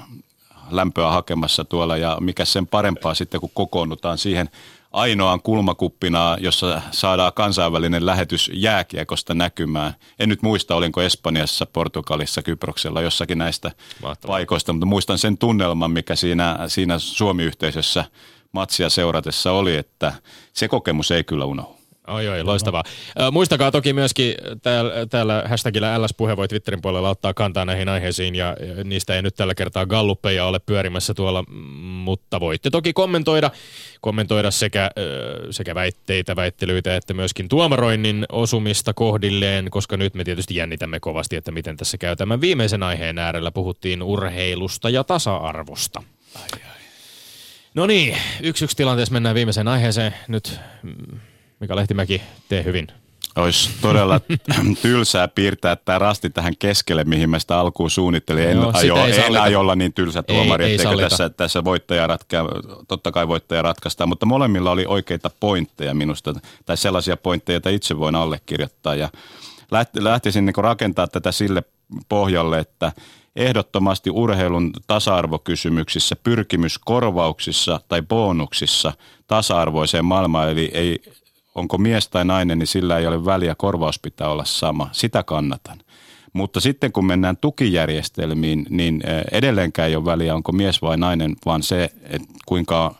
lämpöä hakemassa tuolla ja mikä sen parempaa sitten, kun kokoonnutaan siihen ainoaan kulmakuppina, jossa saadaan kansainvälinen lähetys jääkiekosta näkymään. En nyt muista, olinko Espanjassa, Portugalissa, Kyproksella, jossakin näistä Mahtavaa. paikoista, mutta muistan sen tunnelman, mikä siinä, siinä Suomi-yhteisössä matsia seuratessa oli, että se kokemus ei kyllä unohdu. Oi, oi, loistavaa. Muistakaa toki myöskin täällä, täällä hashtagillä LS-puhe voi Twitterin puolella ottaa kantaa näihin aiheisiin ja niistä ei nyt tällä kertaa galluppeja ole pyörimässä tuolla, mutta voitte toki kommentoida, kommentoida sekä, sekä väitteitä, väittelyitä että myöskin tuomaroinnin osumista kohdilleen, koska nyt me tietysti jännitämme kovasti, että miten tässä käy. Tämän viimeisen aiheen äärellä puhuttiin urheilusta ja tasa-arvosta. Ai, ai. No niin, yksi yksi tilanteessa mennään viimeiseen aiheeseen. Nyt mm, Mika Lehtimäki, tee hyvin. Olisi todella tylsää piirtää tämä rasti tähän keskelle, mihin mä sitä alkuun suunnittelin. En, no, ajo, en ajolla niin tylsä tuomari, ei, etteikö tässä, tässä voittaja ratka, totta kai voittaja ratkaistaan, mutta molemmilla oli oikeita pointteja minusta, tai sellaisia pointteja, joita itse voin allekirjoittaa. Ja lähtisin niin rakentaa tätä sille pohjalle, että ehdottomasti urheilun tasa-arvokysymyksissä, pyrkimyskorvauksissa tai bonuksissa tasa-arvoiseen maailmaan, eli ei onko mies tai nainen, niin sillä ei ole väliä, korvaus pitää olla sama. Sitä kannatan. Mutta sitten kun mennään tukijärjestelmiin, niin edelleenkään ei ole väliä, onko mies vai nainen, vaan se, että kuinka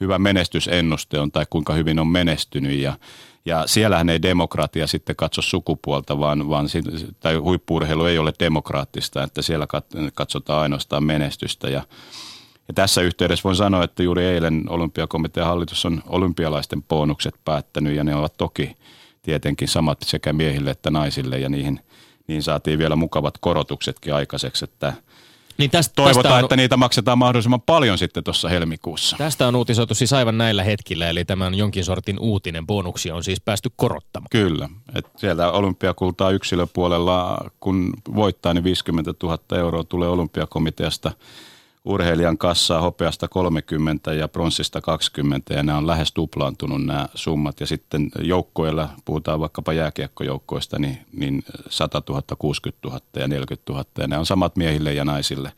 hyvä menestysennuste on tai kuinka hyvin on menestynyt. Ja, ja siellähän ei demokratia sitten katso sukupuolta, vaan, vaan tai huippuurheilu ei ole demokraattista, että siellä katsotaan ainoastaan menestystä. Ja, ja tässä yhteydessä voin sanoa, että juuri eilen olympiakomitean hallitus on olympialaisten bonukset päättänyt ja ne ovat toki tietenkin samat sekä miehille että naisille ja niihin, niin saatiin vielä mukavat korotuksetkin aikaiseksi, että niin tästä, Toivotaan, tästä on, että niitä maksetaan mahdollisimman paljon sitten tuossa helmikuussa. Tästä on uutisoitu siis aivan näillä hetkillä, eli tämän jonkin sortin uutinen bonuksia on siis päästy korottamaan. Kyllä, että sieltä olympiakultaa yksilöpuolella, kun voittaa, niin 50 000 euroa tulee olympiakomiteasta – urheilijan kassaa hopeasta 30 ja pronssista 20 ja nämä on lähes tuplaantunut nämä summat. Ja sitten joukkoilla, puhutaan vaikkapa jääkiekkojoukkoista, niin, niin 100 000, 60 000 ja 40 000 ja nämä on samat miehille ja naisille.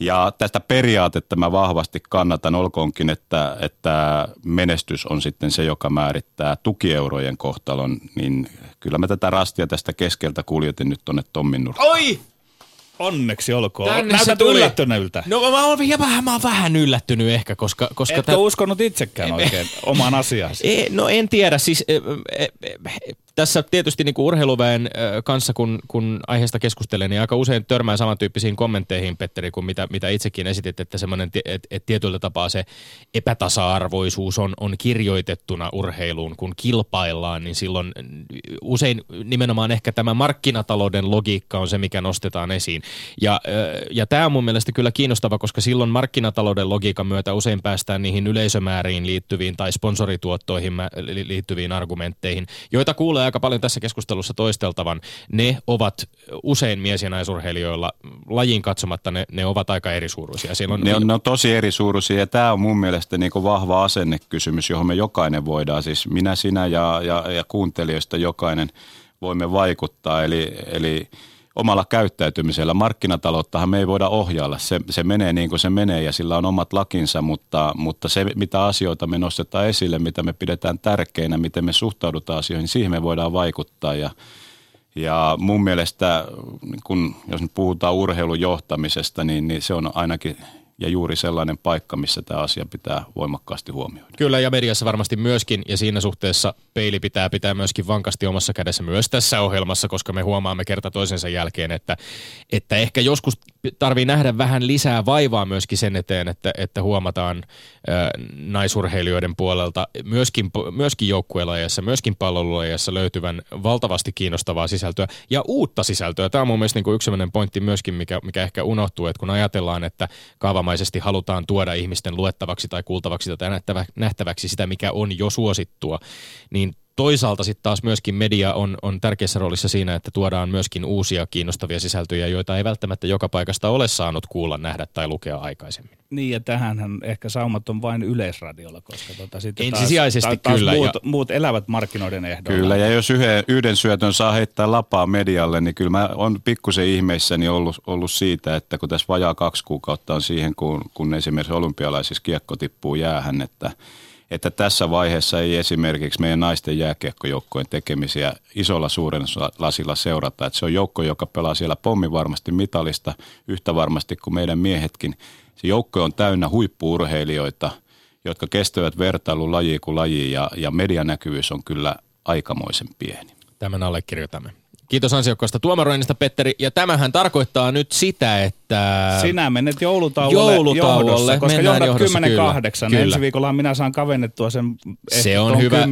Ja tästä periaatetta mä vahvasti kannatan, olkoonkin, että, että menestys on sitten se, joka määrittää tukieurojen kohtalon, niin kyllä mä tätä rastia tästä keskeltä kuljetin nyt tuonne Tommin nurkkaan. Oi! Onneksi olkoon. Tänne Näytät yllättynyltä. No mä oon, vähän, mä oon vähän yllättynyt ehkä, koska... koska Etkö tää... uskonut itsekään oikein omaan asiaasi? E, no en tiedä, siis e, e, tässä tietysti niin kuin urheiluväen kanssa, kun, kun aiheesta keskustelen, niin aika usein törmää samantyyppisiin kommentteihin, Petteri, kuin mitä, mitä itsekin esitit, että semmoinen, että et tietyllä tapaa se epätasa-arvoisuus on, on kirjoitettuna urheiluun, kun kilpaillaan, niin silloin usein nimenomaan ehkä tämä markkinatalouden logiikka on se, mikä nostetaan esiin. Ja, ja tämä on mun mielestä kyllä kiinnostava, koska silloin markkinatalouden logiikan myötä usein päästään niihin yleisömääriin liittyviin tai sponsorituottoihin liittyviin argumentteihin, joita kuulee aika paljon tässä keskustelussa toisteltavan. Ne ovat usein mies- ja naisurheilijoilla lajin katsomatta, ne, ne ovat aika erisuuruisia. on, ne, on, ne on tosi erisuuruisia ja tämä on mun mielestä niin vahva asennekysymys, johon me jokainen voidaan, siis minä, sinä ja, ja, ja kuuntelijoista jokainen voimme vaikuttaa. Eli, eli omalla käyttäytymisellä. Markkinatalouttahan me ei voida ohjailla. Se, se menee niin kuin se menee ja sillä on omat lakinsa, mutta, mutta se mitä asioita me nostetaan esille, mitä me pidetään tärkeinä, miten me suhtaudutaan asioihin, niin siihen me voidaan vaikuttaa ja ja mun mielestä, kun, jos nyt puhutaan urheilun johtamisesta, niin, niin se on ainakin ja juuri sellainen paikka, missä tämä asia pitää voimakkaasti huomioida. Kyllä ja mediassa varmasti myöskin ja siinä suhteessa peili pitää pitää myöskin vankasti omassa kädessä myös tässä ohjelmassa, koska me huomaamme kerta toisensa jälkeen, että, että ehkä joskus tarvii nähdä vähän lisää vaivaa myöskin sen eteen, että, että huomataan ä, naisurheilijoiden puolelta myöskin, myöskin joukkuelajeissa, myöskin pallolulajeissa löytyvän valtavasti kiinnostavaa sisältöä ja uutta sisältöä. Tämä on mun mielestä niin kuin yksi sellainen pointti myöskin, mikä, mikä ehkä unohtuu, että kun ajatellaan, että kaavamaisesti halutaan tuoda ihmisten luettavaksi tai kuultavaksi tai nähtäväksi sitä, mikä on jo suosittua, niin toisaalta sitten taas myöskin media on, on tärkeässä roolissa siinä, että tuodaan myöskin uusia kiinnostavia sisältöjä, joita ei välttämättä joka paikasta ole saanut kuulla, nähdä tai lukea aikaisemmin. Niin ja tähänhän ehkä saumat on vain yleisradiolla, koska tota, sitten Ensisijaisesti taas, kyllä. Muut, ja... muut elävät markkinoiden ehdolla. Kyllä ja jos yhden, yhden syötön saa heittää lapaa medialle, niin kyllä mä on pikkusen ihmeissäni ollut, ollut siitä, että kun tässä vajaa kaksi kuukautta on siihen, kun, kun esimerkiksi olympialaisissa kiekko tippuu jäähän, että – että tässä vaiheessa ei esimerkiksi meidän naisten jääkiekkojoukkojen tekemisiä isolla suuren lasilla seurata. Että se on joukko, joka pelaa siellä pommi varmasti mitalista yhtä varmasti kuin meidän miehetkin. Se joukko on täynnä huippuurheilijoita, jotka kestävät vertailun laji kuin laji ja, ja medianäkyvyys on kyllä aikamoisen pieni. Tämän allekirjoitamme. Kiitos ansiokkaasta tuomaroinnista, Petteri. Ja tämähän tarkoittaa nyt sitä, että... Sinä menet joulutauolle, joulutauolle johdossa, koska johdat 10.8. Ensi viikolla minä saan kavennettua sen se on hyvä, 10.9.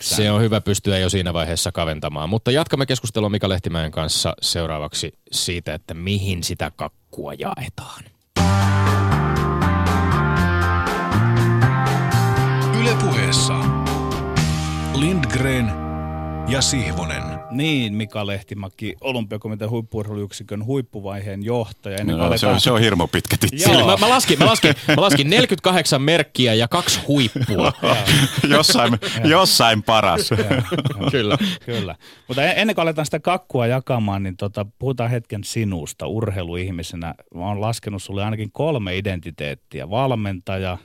Se on hyvä pystyä jo siinä vaiheessa kaventamaan. Mutta jatkamme keskustelua Mika Lehtimäen kanssa seuraavaksi siitä, että mihin sitä kakkua jaetaan. Ylepuheessa Lindgren ja Sihvonen. Niin, Mika Lehtimäki, olympiakomitean huippuurheiluyksikön huippuvaiheen johtaja. Ennen no, se, on, se on hirmo pitkä titteli. Mä, mä, laskin, mä, laskin, mä laskin 48 merkkiä ja kaksi huippua. jossain, jossain paras. Kyllä. Kyllä. Mutta ennen kuin aletaan sitä kakkua jakamaan, niin tota, puhutaan hetken sinusta urheiluihmisenä. Mä oon laskenut sulle ainakin kolme identiteettiä. Valmentaja,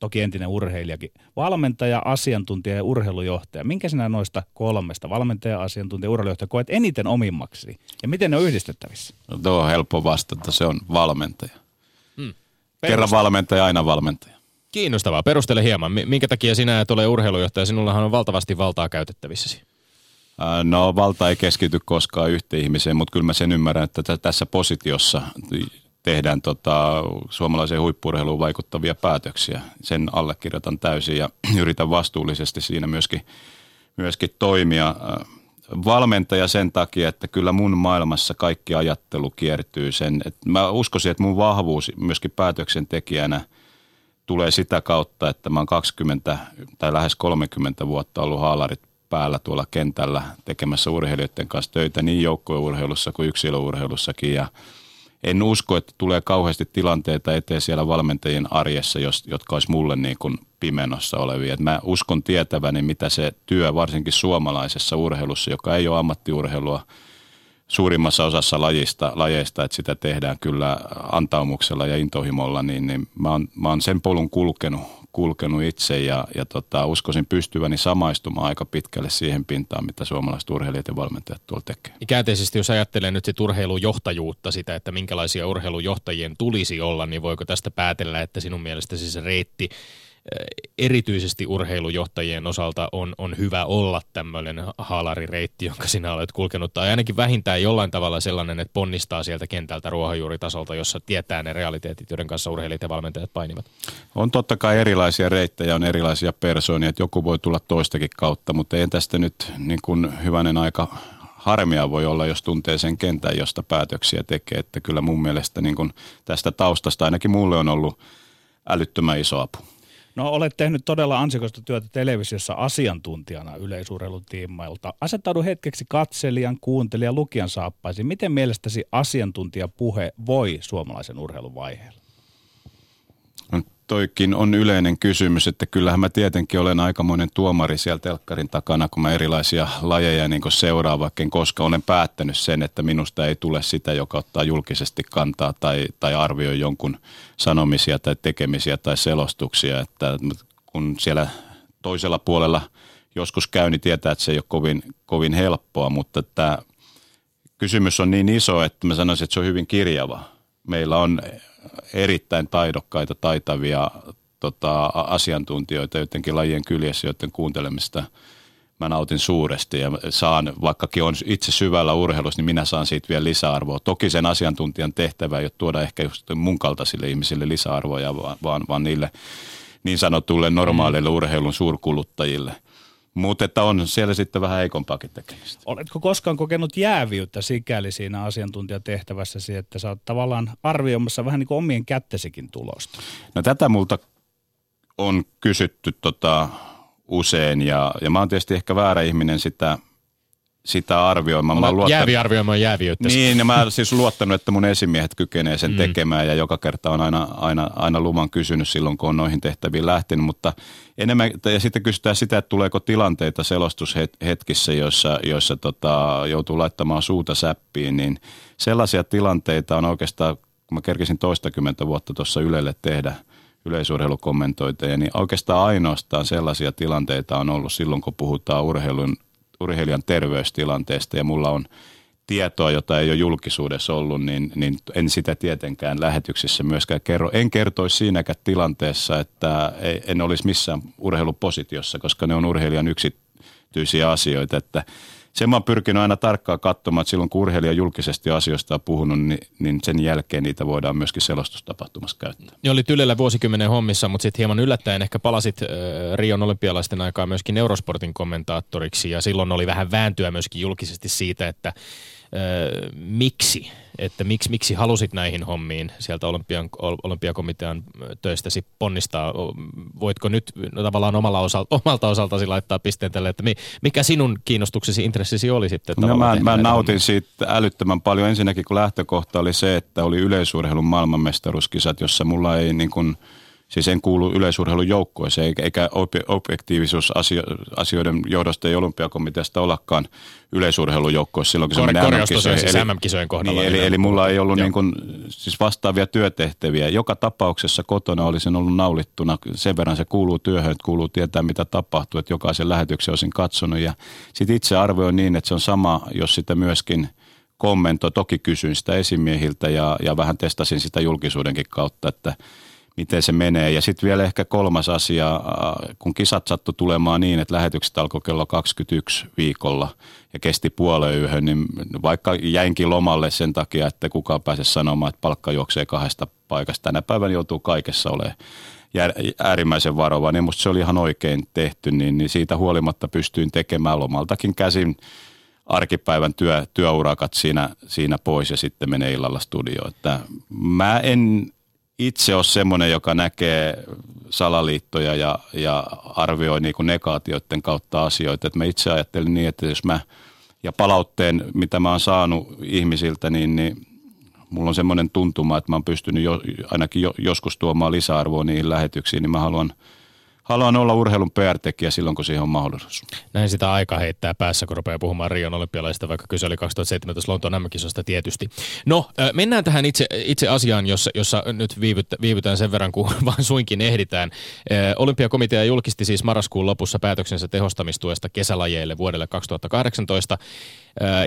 toki entinen urheilijakin, valmentaja, asiantuntija ja urheilujohtaja. Minkä sinä noista kolmesta, valmentaja, asiantuntija ja urheilujohtaja, koet eniten omimmaksi? Ja miten ne on yhdistettävissä? No, tuo on helppo vastata, se on valmentaja. Hmm. Kerran valmentaja, aina valmentaja. Kiinnostavaa. Perustele hieman. Minkä takia sinä et ole urheilujohtaja? Sinullahan on valtavasti valtaa käytettävissäsi. No valta ei keskity koskaan yhteen ihmiseen, mutta kyllä mä sen ymmärrän, että tässä positiossa tehdään tota, suomalaiseen huippurheiluun vaikuttavia päätöksiä. Sen allekirjoitan täysin ja yritän vastuullisesti siinä myöskin, myöskin toimia. Valmentaja sen takia, että kyllä mun maailmassa kaikki ajattelu kiertyy sen. Että mä uskoisin, että mun vahvuus myöskin päätöksentekijänä tulee sitä kautta, että mä oon 20 tai lähes 30 vuotta ollut haalarit päällä tuolla kentällä tekemässä urheilijoiden kanssa töitä niin joukkueurheilussa kuin yksilöurheilussakin ja – en usko, että tulee kauheasti tilanteita eteen siellä valmentajien arjessa, jos, jotka olisi mulle niin kuin pimenossa olevia. Et mä uskon tietäväni, mitä se työ varsinkin suomalaisessa urheilussa, joka ei ole ammattiurheilua suurimmassa osassa lajista, lajeista, että sitä tehdään kyllä antaumuksella ja intohimolla, niin, niin mä, oon, mä oon sen polun kulkenut kulkenut itse ja, ja tota, uskoisin pystyväni samaistumaan aika pitkälle siihen pintaan, mitä suomalaiset urheilijat ja valmentajat tuolla tekee. Käänteisesti, jos ajattelee nyt sit urheilujohtajuutta, sitä, että minkälaisia urheilujohtajien tulisi olla, niin voiko tästä päätellä, että sinun mielestäsi se reitti erityisesti urheilujohtajien osalta on, on hyvä olla tämmöinen haalarireitti, jonka sinä olet kulkenut, tai ainakin vähintään jollain tavalla sellainen, että ponnistaa sieltä kentältä ruohonjuuritasolta, jossa tietää ne realiteetit, joiden kanssa urheilijat ja valmentajat painivat. On totta kai erilaisia reittejä, on erilaisia persoonia, että joku voi tulla toistakin kautta, mutta ei tästä nyt niin kuin hyvänen aika harmia voi olla, jos tuntee sen kentän, josta päätöksiä tekee. Että kyllä mun mielestä niin kuin tästä taustasta ainakin mulle on ollut älyttömän iso apu. No olet tehnyt todella ansikasta työtä televisiossa asiantuntijana yleisurheilutiimailta. Asettaudu hetkeksi katselijan, kuuntelijan, lukijan saappaisiin. Miten mielestäsi asiantuntijapuhe voi suomalaisen urheilun vaiheella? Toikin on yleinen kysymys, että kyllähän mä tietenkin olen aikamoinen tuomari siellä telkkarin takana, kun mä erilaisia lajeja niin seuraan, vaikka en koska olen päättänyt sen, että minusta ei tule sitä, joka ottaa julkisesti kantaa tai, tai arvioi jonkun sanomisia tai tekemisiä tai selostuksia, että kun siellä toisella puolella joskus käy, niin tietää, että se ei ole kovin, kovin helppoa, mutta tämä kysymys on niin iso, että mä sanoisin, että se on hyvin kirjava. Meillä on erittäin taidokkaita, taitavia tota, asiantuntijoita jotenkin lajien kyljessä, joiden kuuntelemista mä nautin suuresti ja saan, vaikkakin on itse syvällä urheilussa, niin minä saan siitä vielä lisäarvoa. Toki sen asiantuntijan tehtävä ei ole tuoda ehkä just mun kaltaisille ihmisille lisäarvoja, vaan, vaan, vaan niille niin sanotulle normaaleille urheilun suurkuluttajille – mutta että on siellä sitten vähän heikompaakin tekemistä. Oletko koskaan kokenut jääviyttä sikäli siinä asiantuntijatehtävässäsi, että sä oot tavallaan arvioimassa vähän niin kuin omien kättesikin tulosta? No tätä multa on kysytty tota usein ja, ja mä oon tietysti ehkä väärä ihminen sitä sitä arvioimaan. Mä luottanut, jäävi arvioimaan jääviyttä. Niin, ja mä siis luottanut, että mun esimiehet kykenee sen mm. tekemään ja joka kerta on aina, aina, aina luvan kysynyt silloin, kun on noihin tehtäviin lähtenyt, mutta enemmän, ja sitten kysytään sitä, että tuleeko tilanteita selostushetkissä, joissa, joissa tota, joutuu laittamaan suuta säppiin, niin sellaisia tilanteita on oikeastaan, kun mä kerkisin toistakymmentä vuotta tuossa Ylelle tehdä yleisurheilukommentoiteja, niin oikeastaan ainoastaan sellaisia tilanteita on ollut silloin, kun puhutaan urheilun urheilijan terveystilanteesta ja mulla on tietoa, jota ei ole julkisuudessa ollut, niin, niin en sitä tietenkään lähetyksissä myöskään kerro. En kertoisi siinäkään tilanteessa, että en olisi missään urheilupositiossa, koska ne on urheilijan yksityisiä asioita, että sen mä oon pyrkinyt aina tarkkaan katsomaan, että silloin kun urheilija julkisesti asioista on puhunut, niin, niin sen jälkeen niitä voidaan myöskin selostustapahtumassa käyttää. Ne oli Ylellä vuosikymmenen hommissa, mutta sitten hieman yllättäen ehkä palasit äh, Rion olympialaisten aikaa myöskin Eurosportin kommentaattoriksi ja silloin oli vähän vääntyä myöskin julkisesti siitä, että Öö, miksi, että miksi, miksi halusit näihin hommiin sieltä olympian, olympiakomitean töistäsi ponnistaa? Voitko nyt no, tavallaan omalla osalta, omalta osaltasi laittaa pisteen tälle, että mikä sinun kiinnostuksesi, intressisi oli sitten? No mä, mä nautin hommia? siitä älyttömän paljon. Ensinnäkin kun lähtökohta oli se, että oli yleisurheilun maailmanmestaruuskisat, jossa mulla ei niin kuin – siis en kuulu yleisurheilun joukkueeseen, eikä, eikä objektiivisuusasioiden johdosta ei olympiakomiteasta ollakaan yleisurheilun joukkueessa silloin, kun se menee MM-kisoihin. Siis MM-kisojen kohdalla. Niin, eli, eli mulla ei ollut niin kuin, siis vastaavia työtehtäviä. Joka tapauksessa kotona olisin ollut naulittuna. Sen verran se kuuluu työhön, että kuuluu tietää, mitä tapahtuu, että jokaisen lähetyksen olisin katsonut. Ja sitten itse arvioin niin, että se on sama, jos sitä myöskin kommentoi. Toki kysyin sitä esimiehiltä ja, ja vähän testasin sitä julkisuudenkin kautta, että – miten se menee. Ja sitten vielä ehkä kolmas asia, äh, kun kisat sattu tulemaan niin, että lähetykset alkoi kello 21 viikolla ja kesti puoleen yhden, niin vaikka jäinkin lomalle sen takia, että kukaan pääse sanomaan, että palkka juoksee kahdesta paikasta. Tänä päivänä joutuu kaikessa olemaan äärimmäisen varovainen. Niin musta se oli ihan oikein tehty, niin, niin siitä huolimatta pystyin tekemään lomaltakin käsin arkipäivän työ, työurakat siinä, siinä pois ja sitten menee illalla studioon. Mä en itse ole semmoinen, joka näkee salaliittoja ja, ja arvioi niin kuin negaatioiden kautta asioita. Et mä itse ajattelin niin, että jos mä ja palautteen, mitä mä oon saanut ihmisiltä, niin, niin mulla on semmoinen tuntuma, että mä oon pystynyt jo, ainakin jo, joskus tuomaan lisäarvoa niihin lähetyksiin, niin mä haluan, haluan olla urheilun PR-tekijä silloin, kun siihen on mahdollisuus. Näin sitä aika heittää päässä, kun rupeaa puhumaan Rion olympialaisista, vaikka kyse oli 2017 Lontoon mm tietysti. No, mennään tähän itse, itse asiaan, jossa, jossa nyt viivyttä, viivytään sen verran, kun vaan suinkin ehditään. Olympiakomitea julkisti siis marraskuun lopussa päätöksensä tehostamistuesta kesälajeille vuodelle 2018.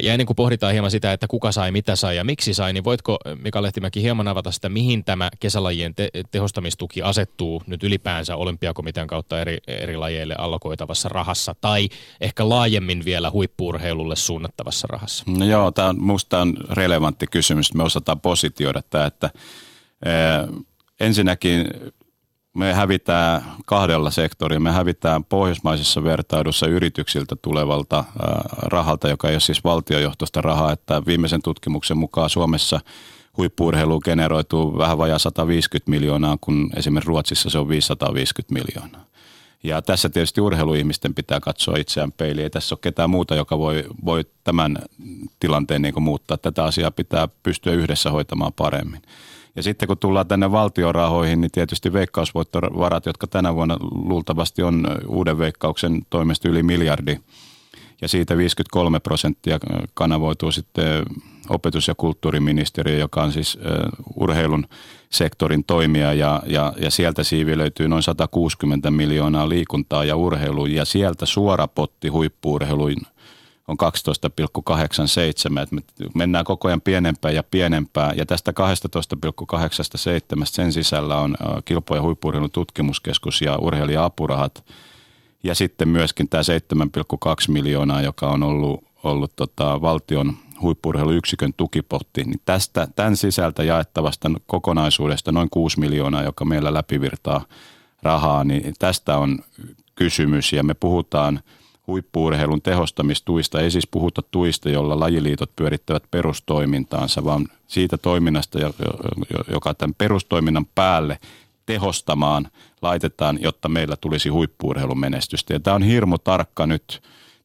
Ja ennen kuin pohditaan hieman sitä, että kuka sai, mitä sai ja miksi sai, niin voitko Mika Lehtimäki hieman avata sitä, mihin tämä kesälajien te- tehostamistuki asettuu nyt ylipäänsä olympiakomitean kautta eri, eri lajeille allokoitavassa rahassa tai ehkä laajemmin vielä huippuurheilulle suunnattavassa rahassa? No joo, tämä on, minusta on relevantti kysymys. Me osataan positioida tämä, että ee, ensinnäkin me hävitään kahdella sektorilla. Me hävitään pohjoismaisessa vertailussa yrityksiltä tulevalta rahalta, joka ei ole siis valtiojohtoista rahaa, että viimeisen tutkimuksen mukaan Suomessa huippuurheilu generoituu vähän vajaa 150 miljoonaa, kun esimerkiksi Ruotsissa se on 550 miljoonaa. Ja tässä tietysti urheiluihmisten pitää katsoa itseään peiliin. Ei tässä ole ketään muuta, joka voi, voi tämän tilanteen niin muuttaa. Tätä asiaa pitää pystyä yhdessä hoitamaan paremmin. Ja sitten kun tullaan tänne valtiorahoihin, niin tietysti veikkausvoittovarat, jotka tänä vuonna luultavasti on uuden veikkauksen toimesta yli miljardi. Ja siitä 53 prosenttia kanavoituu sitten opetus- ja kulttuuriministeriö, joka on siis urheilun sektorin toimija ja, ja, ja sieltä siivi löytyy noin 160 miljoonaa liikuntaa ja urheiluun ja sieltä suora potti huippuurheiluun on 12,87. me mennään koko ajan pienempään ja pienempään. Ja tästä 12,87 sen sisällä on kilpo- ja tutkimuskeskus ja urheilija-apurahat. Ja sitten myöskin tämä 7,2 miljoonaa, joka on ollut, ollut tota valtion huippuurheiluyksikön tukipotti, niin tästä, tämän sisältä jaettavasta kokonaisuudesta noin 6 miljoonaa, joka meillä läpivirtaa rahaa, niin tästä on kysymys ja me puhutaan – huippuurheilun tehostamistuista. Ei siis puhuta tuista, jolla lajiliitot pyörittävät perustoimintaansa, vaan siitä toiminnasta, joka tämän perustoiminnan päälle tehostamaan laitetaan, jotta meillä tulisi huippuurheilun menestystä. Ja tämä on hirmu tarkka nyt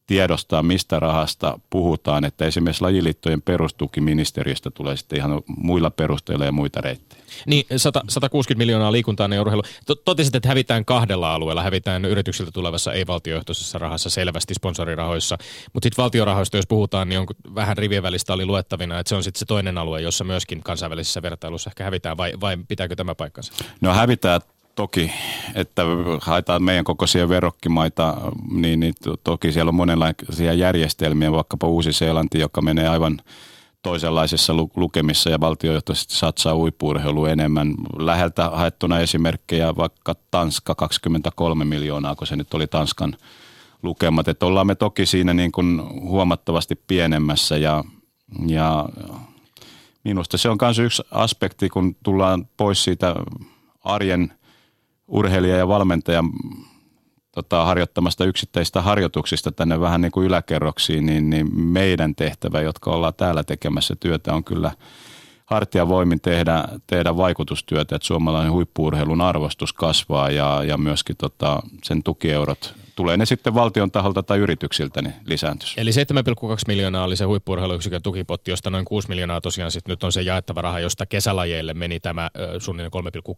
tiedostaa, mistä rahasta puhutaan, että esimerkiksi lajiliittojen perustukiministeriöstä tulee sitten ihan muilla perusteilla ja muita reittejä. Niin, 100, 160 miljoonaa liikuntaan ja urheilu. Totisit, että hävitään kahdella alueella. Hävitään yrityksiltä tulevassa ei-valtiojohtoisessa rahassa selvästi sponsorirahoissa. Mutta sitten valtiorahoista, jos puhutaan, niin on vähän rivien välistä oli luettavina, että se on sitten se toinen alue, jossa myöskin kansainvälisessä vertailussa ehkä hävitään, vai, vai pitääkö tämä paikkansa? No hävitään toki, että haetaan meidän kokoisia verrokkimaita, niin, niin toki siellä on monenlaisia järjestelmiä, vaikkapa Uusi-Seelanti, joka menee aivan toisenlaisessa lukemissa ja valtiojohtoisesti satsaa uipuurheilu enemmän. Läheltä haettuna esimerkkejä vaikka Tanska 23 miljoonaa, kun se nyt oli Tanskan lukemat. Että ollaan me toki siinä niin kuin huomattavasti pienemmässä ja, ja minusta se on myös yksi aspekti, kun tullaan pois siitä arjen urheilija ja valmentaja tota, harjoittamasta yksittäistä harjoituksista tänne vähän niin kuin yläkerroksiin, niin, niin meidän tehtävä, jotka ollaan täällä tekemässä työtä, on kyllä hartiavoimin tehdä, tehdä vaikutustyötä, että suomalainen huippuurheilun arvostus kasvaa ja, ja myöskin tota, sen tukieurot tulee ne sitten valtion taholta tai yrityksiltä, niin lisääntyisi. Eli 7,2 miljoonaa oli se huippuurheiluyksikön tukipotti, josta noin 6 miljoonaa tosiaan sitten nyt on se jaettava raha, josta kesälajeille meni tämä suunnilleen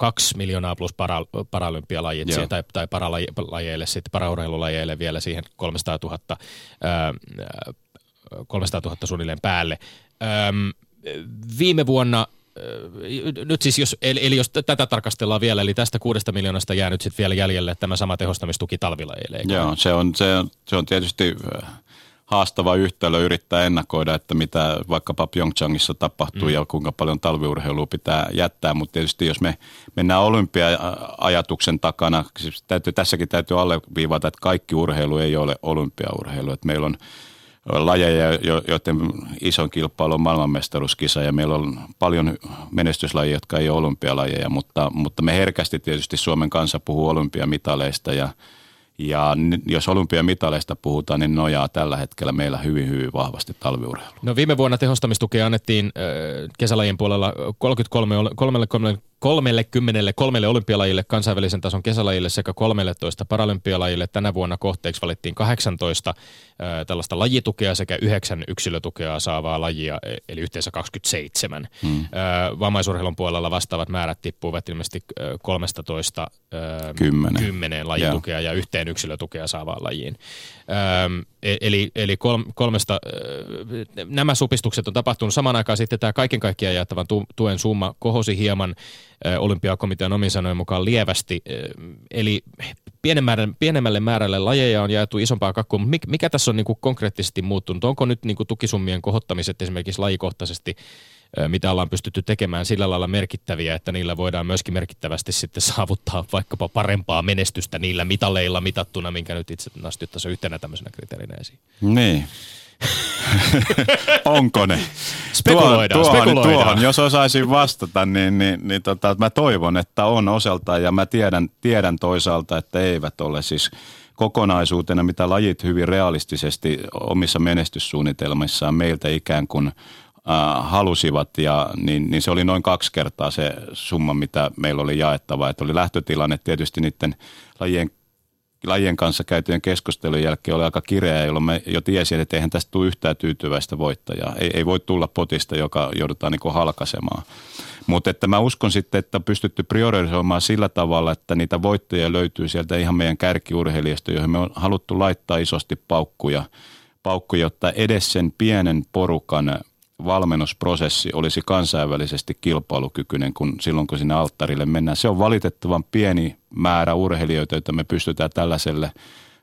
3,2 miljoonaa plus para, paralympialajit tai, tai paralajeille sitten paraurheilulajeille vielä siihen 300 000, ää, 300 000 suunnilleen päälle. Öm, viime vuonna nyt siis jos, eli, eli jos tätä tarkastellaan vielä, eli tästä kuudesta miljoonasta jää nyt sitten vielä jäljelle tämä sama tehostamistuki talvilajeille. Joo, se on, se, on, se on tietysti haastava yhtälö yrittää ennakoida, että mitä vaikkapa Pyeongchangissa tapahtuu mm. ja kuinka paljon talviurheilua pitää jättää, mutta tietysti jos me mennään olympia-ajatuksen takana, siis täytyy, tässäkin täytyy alleviivata, että kaikki urheilu ei ole olympiaurheilu, että meillä on lajeja, joiden iso kilpailu on maailmanmestaruuskisa ja meillä on paljon menestyslajia, jotka ei ole olympialajeja, mutta, mutta me herkästi tietysti Suomen kanssa puhuu olympiamitaleista ja, ja jos olympiamitaleista puhutaan, niin nojaa tällä hetkellä meillä hyvin, hyvin vahvasti talviurheilu. No viime vuonna tehostamistukea annettiin kesälajien puolella 33, 33 30 kolmelle olympialajille, kansainvälisen tason kesälajille sekä 13 paralympialajille. Tänä vuonna kohteeksi valittiin 18 ää, tällaista lajitukea sekä 9 yksilötukea saavaa lajia, e- eli yhteensä 27. Hmm. Ää, vammaisurheilun puolella vastaavat määrät tippuivat ilmeisesti ää, 13 ää, Kymmenen. 10 lajitukea ja yhteen yksilötukea saavaan lajiin. Öm, e- eli eli kol, kolmesta, ö, nämä supistukset on tapahtunut samaan aikaan sitten tämä kaiken kaikkiaan jaettavan tu, tuen summa kohosi hieman ö, olympiakomitean omin sanojen mukaan lievästi. Ö, eli pienemmälle, pienemmälle määrälle lajeja on jaettu isompaa kakkua, mutta mikä, tässä on niin kuin konkreettisesti muuttunut? Onko nyt niin kuin tukisummien kohottamiset esimerkiksi lajikohtaisesti mitä ollaan pystytty tekemään sillä lailla merkittäviä, että niillä voidaan myöskin merkittävästi sitten saavuttaa vaikkapa parempaa menestystä niillä mitaleilla mitattuna, minkä nyt itse nostit tässä yhtenä tämmöisenä kriteerinä esiin. Niin. Onko ne? Spekuloidaan, tuohon, spekuloidaan. Tuohon, jos osaisin vastata, niin, niin, niin tota, mä toivon, että on osaltaan ja mä tiedän, tiedän toisaalta, että eivät ole siis kokonaisuutena, mitä lajit hyvin realistisesti omissa menestyssuunnitelmissaan meiltä ikään kuin halusivat, ja, niin, niin se oli noin kaksi kertaa se summa, mitä meillä oli jaettava. Että oli lähtötilanne tietysti niiden lajien lajien kanssa käytyjen keskustelun jälkeen oli aika kireä, jolloin me jo tiesin, että eihän tästä tule yhtään tyytyväistä voittajaa. Ei, ei voi tulla potista, joka joudutaan niin halkaisemaan. Mutta että mä uskon sitten, että on pystytty priorisoimaan sillä tavalla, että niitä voittajia löytyy sieltä ihan meidän kärkiurheilijasta, joihin me on haluttu laittaa isosti paukkuja, paukkuja jotta edes sen pienen porukan valmennusprosessi olisi kansainvälisesti kilpailukykyinen kun silloin, kun sinne alttarille mennään. Se on valitettavan pieni määrä urheilijoita, joita me pystytään tällaiselle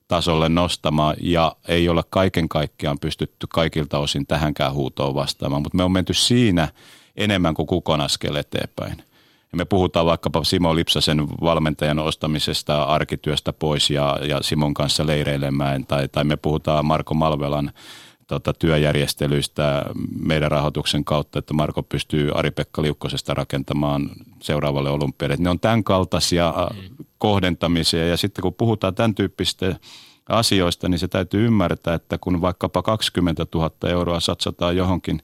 tasolle nostamaan ja ei ole kaiken kaikkiaan pystytty kaikilta osin tähänkään huutoon vastaamaan, mutta me on menty siinä enemmän kuin kukon askel eteenpäin. Ja me puhutaan vaikkapa Simo Lipsasen valmentajan ostamisesta arkityöstä pois ja, ja Simon kanssa leireilemään, tai, tai me puhutaan Marko Malvelan tota, työjärjestelyistä meidän rahoituksen kautta, että Marko pystyy Ari-Pekka Liukkosesta rakentamaan seuraavalle olympialle. Ne on tämän kaltaisia mm. kohdentamisia ja sitten kun puhutaan tämän tyyppistä asioista, niin se täytyy ymmärtää, että kun vaikkapa 20 000 euroa satsataan johonkin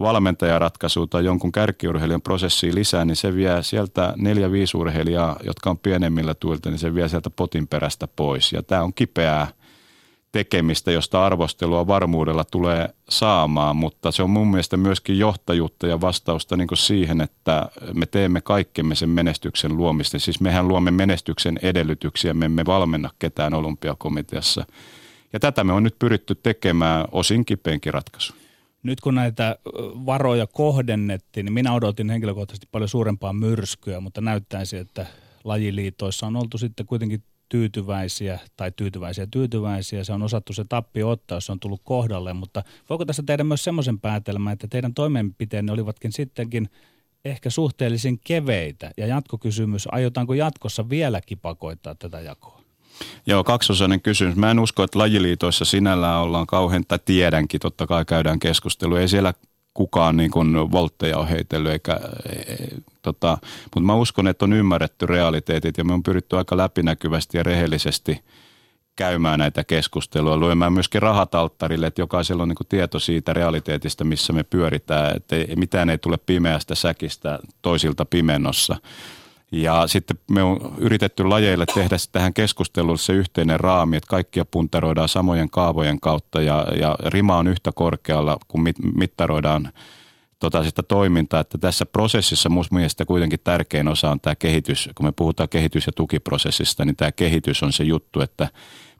valmentajaratkaisuun tai jonkun kärkiurheilijan prosessiin lisää, niin se vie sieltä neljä viisi urheilijaa, jotka on pienemmillä tuilta, niin se vie sieltä potin perästä pois. Ja tämä on kipeää tekemistä, josta arvostelua varmuudella tulee saamaan, mutta se on mun mielestä myöskin johtajuutta ja vastausta niin siihen, että me teemme kaikkemme sen menestyksen luomista. Siis mehän luomme menestyksen edellytyksiä, me emme valmenna ketään olympiakomiteassa. Ja tätä me on nyt pyritty tekemään osin kipeenkin ratkaisu. Nyt kun näitä varoja kohdennettiin, niin minä odotin henkilökohtaisesti paljon suurempaa myrskyä, mutta näyttäisi, että lajiliitoissa on oltu sitten kuitenkin tyytyväisiä tai tyytyväisiä tyytyväisiä. Se on osattu se tappi ottaa, jos se on tullut kohdalle, mutta voiko tässä tehdä myös semmoisen päätelmän, että teidän toimenpiteenne olivatkin sittenkin ehkä suhteellisen keveitä ja jatkokysymys, aiotaanko jatkossa vielä kipakoittaa tätä jakoa? Joo, kaksosainen kysymys. Mä en usko, että lajiliitoissa sinällään ollaan kauhean, tai tiedänkin, totta kai käydään keskustelua. Ei siellä kukaan niin kuin voltteja on heitellyt, eikä, e, tota, mutta mä uskon, että on ymmärretty realiteetit ja me on pyritty aika läpinäkyvästi ja rehellisesti käymään näitä keskusteluja, lyömään myöskin rahat alttarille, että jokaisella on niin kuin tieto siitä realiteetista, missä me pyöritään, että mitään ei tule pimeästä säkistä toisilta pimennossa. Ja sitten me on yritetty lajeille tehdä tähän keskusteluun se yhteinen raami, että kaikkia puntaroidaan samojen kaavojen kautta ja, ja rima on yhtä korkealla, kun mit, mittaroidaan tota sitä toimintaa, että tässä prosessissa minusta mielestä kuitenkin tärkein osa on tämä kehitys. Kun me puhutaan kehitys- ja tukiprosessista, niin tämä kehitys on se juttu, että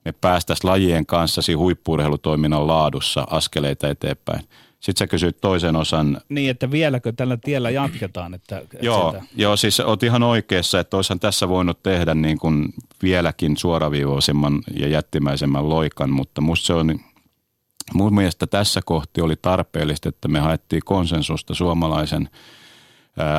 me päästäisiin lajien kanssa siinä huippuurheilutoiminnan laadussa askeleita eteenpäin. Sitten sä kysyit toisen osan. Niin, että vieläkö tällä tiellä jatketaan? Että, että joo, sitä... joo, siis oot ihan oikeassa, että olisihan tässä voinut tehdä niin kuin vieläkin suoraviivoisemman ja jättimäisemmän loikan, mutta musta se on, mun mielestä tässä kohti oli tarpeellista, että me haettiin konsensusta suomalaisen –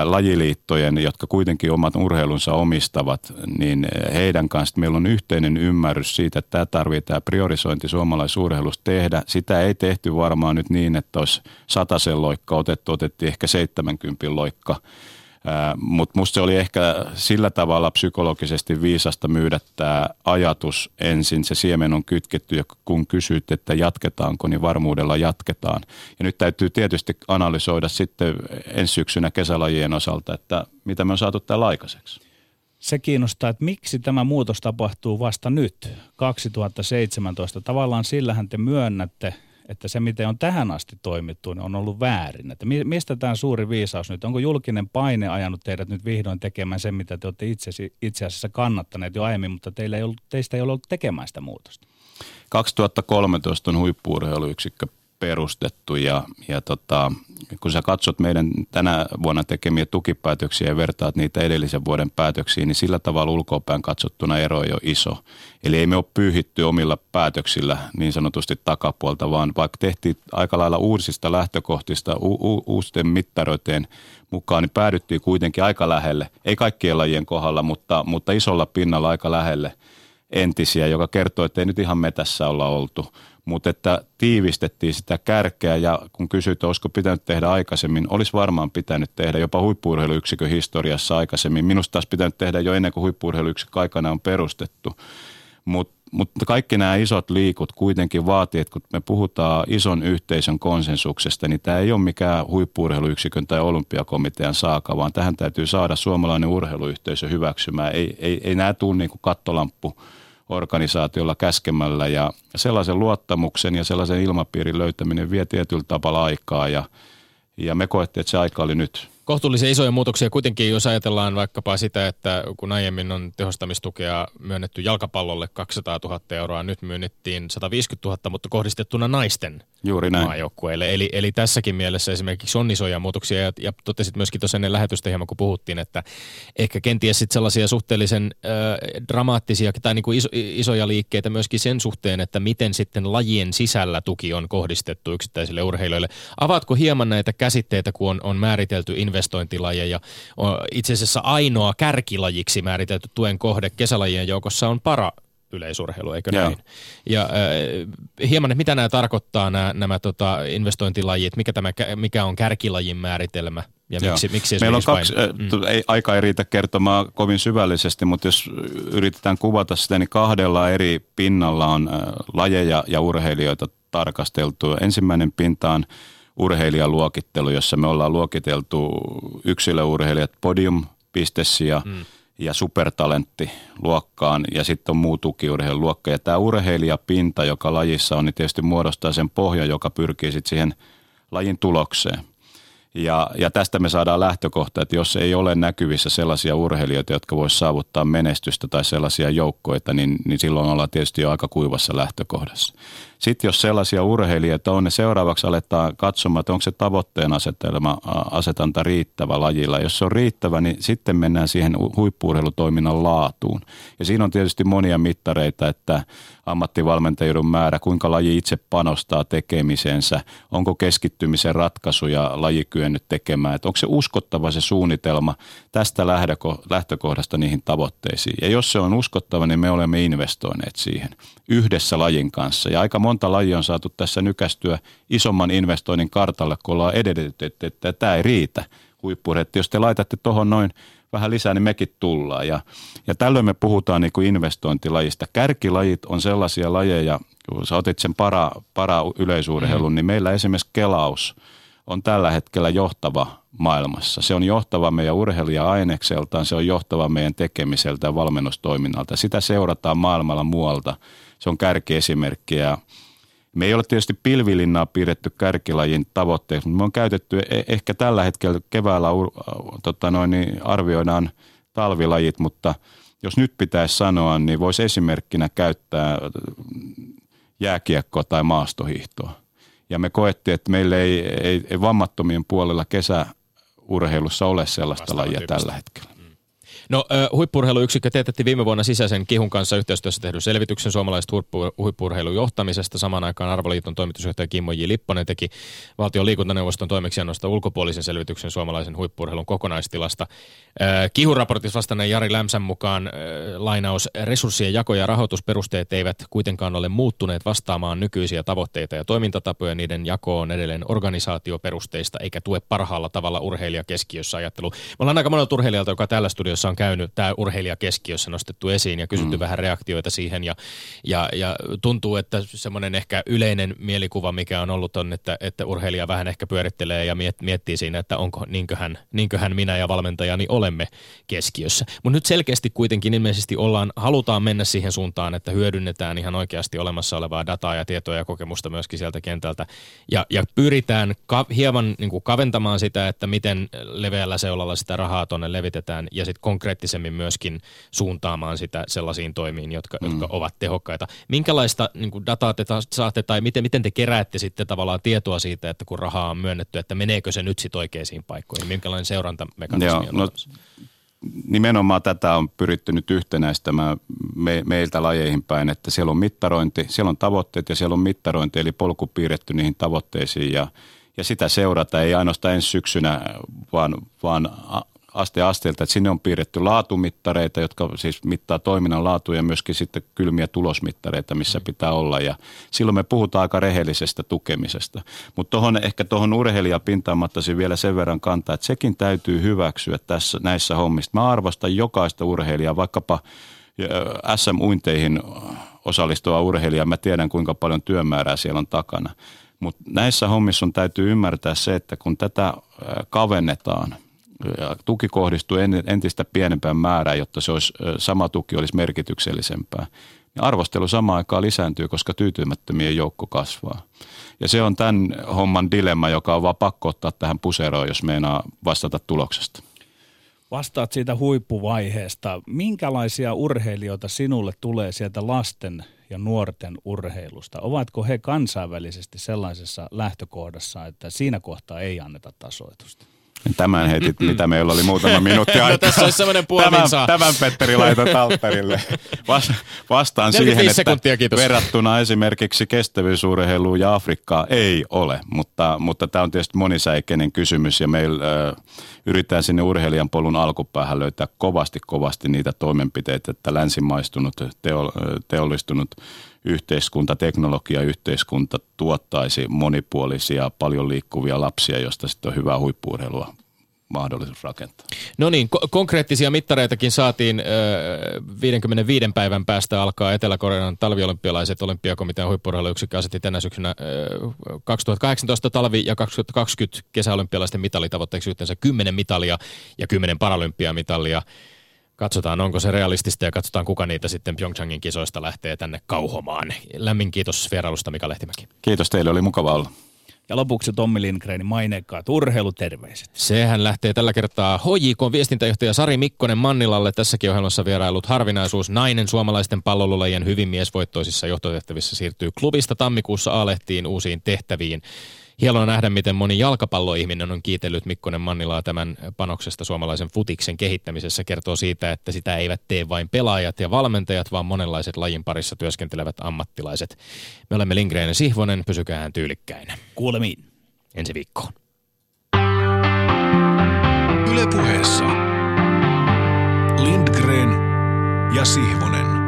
lajiliittojen, jotka kuitenkin omat urheilunsa omistavat, niin heidän kanssa meillä on yhteinen ymmärrys siitä, että tämä tarvitsee priorisointi suomalaisurheilusta tehdä. Sitä ei tehty varmaan nyt niin, että olisi sataisen loikka otettu, otettiin ehkä 70 loikka Mutta musta se oli ehkä sillä tavalla psykologisesti viisasta myydä tämä ajatus ensin. Se siemen on kytketty ja kun kysyt, että jatketaanko, niin varmuudella jatketaan. Ja nyt täytyy tietysti analysoida sitten ensi syksynä kesälajien osalta, että mitä me on saatu täällä aikaiseksi. Se kiinnostaa, että miksi tämä muutos tapahtuu vasta nyt, 2017. Tavallaan sillähän te myönnätte, että se miten on tähän asti toimittu, niin on ollut väärin. Että mistä tämä suuri viisaus nyt? Onko julkinen paine ajanut teidät nyt vihdoin tekemään sen, mitä te olette itse, itse asiassa kannattaneet jo aiemmin, mutta teillä ei ollut, teistä ei ole ollut tekemään sitä muutosta? 2013 on huippuurheiluyksikkö perustettu ja, ja tota, kun sä katsot meidän tänä vuonna tekemiä tukipäätöksiä ja vertaat niitä edellisen vuoden päätöksiin, niin sillä tavalla ulkopäin katsottuna ero on jo iso. Eli ei me ole pyyhitty omilla päätöksillä niin sanotusti takapuolta, vaan vaikka tehtiin aika lailla uusista lähtökohtista u- u- uusien mittaroiteen mukaan, niin päädyttiin kuitenkin aika lähelle, ei kaikkien lajien kohdalla, mutta, mutta isolla pinnalla aika lähelle entisiä, joka kertoo, että ei nyt ihan metässä olla oltu mutta että tiivistettiin sitä kärkeä ja kun kysyit, olisiko pitänyt tehdä aikaisemmin, olisi varmaan pitänyt tehdä jopa huippuurheiluyksikön historiassa aikaisemmin. Minusta taas pitänyt tehdä jo ennen kuin huippuurheiluyksikö aikana on perustettu. Mut, mutta kaikki nämä isot liikut kuitenkin vaatii, että kun me puhutaan ison yhteisön konsensuksesta, niin tämä ei ole mikään huippuurheiluyksikön tai olympiakomitean saaka, vaan tähän täytyy saada suomalainen urheiluyhteisö hyväksymään. Ei, ei, ei nämä tule niin kuin kattolamppu organisaatiolla käskemällä ja sellaisen luottamuksen ja sellaisen ilmapiirin löytäminen vie tietyllä tavalla aikaa ja, ja me koettiin, että se aika oli nyt. Kohtuullisen isoja muutoksia kuitenkin, jos ajatellaan vaikkapa sitä, että kun aiemmin on tehostamistukea myönnetty jalkapallolle 200 000 euroa, nyt myönnettiin 150 000, mutta kohdistettuna naisten Juuri näin. maajoukkueille. Eli, eli tässäkin mielessä esimerkiksi on isoja muutoksia ja, ja totesit myöskin tuossa ennen lähetystä hieman, kun puhuttiin, että ehkä kenties sit sellaisia suhteellisen äh, dramaattisia tai niin kuin iso, isoja liikkeitä myöskin sen suhteen, että miten sitten lajien sisällä tuki on kohdistettu yksittäisille urheilijoille. Avaatko hieman näitä käsitteitä, kun on, on määritelty investointilajeja. Itse asiassa ainoa kärkilajiksi määritelty tuen kohde kesälajien joukossa on para yleisurheilu, eikö Joo. näin? Ja äh, hieman, että mitä nämä tarkoittaa, nämä, nämä tota, investointilajit, mikä, tämä, mikä on kärkilajin määritelmä? Ja miksi, miksi Meillä on kaksi, vain, mm. ei, aika ei riitä kertomaan kovin syvällisesti, mutta jos yritetään kuvata sitä, niin kahdella eri pinnalla on äh, lajeja ja urheilijoita tarkasteltu. Ensimmäinen pinta on urheilijaluokittelu, jossa me ollaan luokiteltu yksilöurheilijat podium pistessiä mm. Ja supertalentti luokkaan ja sitten on muu tukiurheiluluokka. Ja tämä urheilijapinta, joka lajissa on, niin tietysti muodostaa sen pohja, joka pyrkii sitten siihen lajin tulokseen. Ja, ja tästä me saadaan lähtökohta, että jos ei ole näkyvissä sellaisia urheilijoita, jotka voisivat saavuttaa menestystä tai sellaisia joukkoita, niin, niin silloin ollaan tietysti jo aika kuivassa lähtökohdassa. Sitten jos sellaisia urheilijoita on, niin seuraavaksi aletaan katsomaan, että onko se tavoitteen asetelma, asetanta riittävä lajilla. Jos se on riittävä, niin sitten mennään siihen huippuurheilutoiminnan laatuun. Ja siinä on tietysti monia mittareita, että ammattivalmentajuuden määrä, kuinka laji itse panostaa tekemisensä, onko keskittymisen ratkaisuja laji kyennyt tekemään, että onko se uskottava se suunnitelma tästä lähtökohdasta niihin tavoitteisiin. Ja jos se on uskottava, niin me olemme investoineet siihen yhdessä lajin kanssa. Ja aika monta lajia on saatu tässä nykästyä isomman investoinnin kartalle, kun ollaan edellytetty, että, että tämä ei riitä huippuretti. Jos te laitatte tuohon noin vähän lisää, niin mekin tullaan. Ja, ja tällöin me puhutaan niin kuin investointilajista. Kärkilajit on sellaisia lajeja, kun sä otit sen para, para yleisurheilun, mm. niin meillä esimerkiksi kelaus on tällä hetkellä johtava maailmassa. Se on johtava meidän urheilija-ainekseltaan, se on johtava meidän tekemiseltä ja valmennustoiminnalta. Sitä seurataan maailmalla muualta. Se on kärkiesimerkki ja me ei ole tietysti pilvilinnaa piirretty kärkilajin tavoitteeksi, mutta me on käytetty e- ehkä tällä hetkellä keväällä tota noin, niin arvioidaan talvilajit, mutta jos nyt pitäisi sanoa, niin voisi esimerkkinä käyttää jääkiekkoa tai maastohiihtoa. Ja me koettiin, että meillä ei, ei, ei vammattomien puolella kesäurheilussa ole sellaista lajia tällä hetkellä. No huippurheiluyksikkö teetätti viime vuonna sisäisen Kihun kanssa yhteistyössä tehdyn selvityksen suomalaisesta huippurheilun johtamisesta. Samaan aikaan Arvoliiton toimitusjohtaja Kimmo J. Lipponen teki valtion liikuntaneuvoston toimeksiannosta ulkopuolisen selvityksen suomalaisen huippurheilun kokonaistilasta. Kihun raportissa vastanneen Jari Lämsän mukaan lainaus resurssien jako- ja rahoitusperusteet eivät kuitenkaan ole muuttuneet vastaamaan nykyisiä tavoitteita ja toimintatapoja. Niiden jako on edelleen organisaatioperusteista eikä tue parhaalla tavalla urheilijakeskiössä ajattelu. Me ollaan aika monelta urheilijalta, joka täällä studiossa on käynyt tämä urheilijakeskiössä nostettu esiin ja kysytty mm. vähän reaktioita siihen ja, ja, ja tuntuu, että semmoinen ehkä yleinen mielikuva, mikä on ollut on, että, että urheilija vähän ehkä pyörittelee ja miet, miettii siinä, että onko niinköhän, niinköhän minä ja valmentajani olemme keskiössä. Mutta nyt selkeästi kuitenkin ilmeisesti ollaan, halutaan mennä siihen suuntaan, että hyödynnetään ihan oikeasti olemassa olevaa dataa ja tietoa ja kokemusta myöskin sieltä kentältä ja, ja pyritään ka- hieman niin kuin kaventamaan sitä, että miten leveällä seulalla sitä rahaa tuonne levitetään ja sitten konkreettisemmin myöskin suuntaamaan sitä sellaisiin toimiin, jotka, mm. jotka ovat tehokkaita. Minkälaista niin kuin dataa te saatte tai miten, miten te keräätte sitten tavallaan tietoa siitä, että kun rahaa on myönnetty, että meneekö se nyt sitten oikeisiin paikkoihin? Minkälainen seurantamekanismi Joo, on no, nimenomaan tätä on pyritty nyt yhtenäistämään me, meiltä lajeihin päin, että siellä on mittarointi, siellä on tavoitteet ja siellä on mittarointi, eli polku piirretty niihin tavoitteisiin ja, ja sitä seurata ei ainoastaan ensi syksynä, vaan, vaan aste asteelta, että sinne on piirretty laatumittareita, jotka siis mittaa toiminnan laatu ja myöskin sitten kylmiä tulosmittareita, missä mm. pitää olla ja silloin me puhutaan aika rehellisestä tukemisesta. Mutta tuohon ehkä tuohon urheilijapintaan vielä sen verran kantaa, että sekin täytyy hyväksyä tässä näissä hommissa. Mä arvostan jokaista urheilijaa, vaikkapa SM-uinteihin osallistuva urheilija, mä tiedän kuinka paljon työmäärää siellä on takana. Mutta näissä hommissa on täytyy ymmärtää se, että kun tätä kavennetaan – tuki kohdistuu entistä pienempään määrään, jotta se olisi, sama tuki olisi merkityksellisempää. Arvostelu samaan aikaan lisääntyy, koska tyytymättömien joukko kasvaa. Ja se on tämän homman dilemma, joka on vaan pakko ottaa tähän puseroon, jos meinaa vastata tuloksesta. Vastaat siitä huippuvaiheesta. Minkälaisia urheilijoita sinulle tulee sieltä lasten ja nuorten urheilusta? Ovatko he kansainvälisesti sellaisessa lähtökohdassa, että siinä kohtaa ei anneta tasoitusta? Tämän heitit, mitä meillä oli muutama minuutti aikaa. no, tässä olisi semmoinen puoli tämän, tämän Petteri laitat alttarille. vastaan siihen, että kiitos. verrattuna esimerkiksi kestävyysurheiluun ja Afrikkaa ei ole, mutta, mutta tämä on tietysti monisäikeinen kysymys ja meillä äh, yritetään sinne urheilijan polun alkupäähän löytää kovasti kovasti niitä toimenpiteitä, että länsimaistunut, teo, teollistunut yhteiskunta, teknologia yhteiskunta tuottaisi monipuolisia, paljon liikkuvia lapsia, josta sitten on hyvää huippuurheilua mahdollisuus rakentaa. No niin, ko- konkreettisia mittareitakin saatiin. Ö, 55 päivän päästä alkaa Etelä-Korean talviolympialaiset. Olympiakomitean huippurheiluyksikkö asetti tänä syksynä ö, 2018 talvi- ja 2020 kesäolympialaisten mitalitavoitteeksi yhteensä 10 mitalia ja 10 paralympiamitalia. Katsotaan, onko se realistista ja katsotaan, kuka niitä sitten Pyeongchangin kisoista lähtee tänne kauhomaan. Lämmin kiitos vierailusta Mika Lehtimäki. Kiitos teille, oli mukava olla. Ja lopuksi Tommi Lindgrenin maineikkaat urheiluterveiset. Sehän lähtee tällä kertaa HJK viestintäjohtaja Sari Mikkonen Mannilalle. Tässäkin ohjelmassa vierailut harvinaisuus. Nainen suomalaisten pallolulajien hyvin miesvoittoisissa johtotehtävissä siirtyy klubista tammikuussa A-lehtiin uusiin tehtäviin. Hienoa nähdä, miten moni jalkapalloihminen on kiitellyt Mikkonen Mannilaa tämän panoksesta suomalaisen futiksen kehittämisessä. Kertoo siitä, että sitä eivät tee vain pelaajat ja valmentajat, vaan monenlaiset lajin parissa työskentelevät ammattilaiset. Me olemme Lindgren ja Sihvonen, pysykään tyylikkäin. Kuulemiin. Ensi viikkoon. Ylepuheessa Lindgren ja Sihvonen.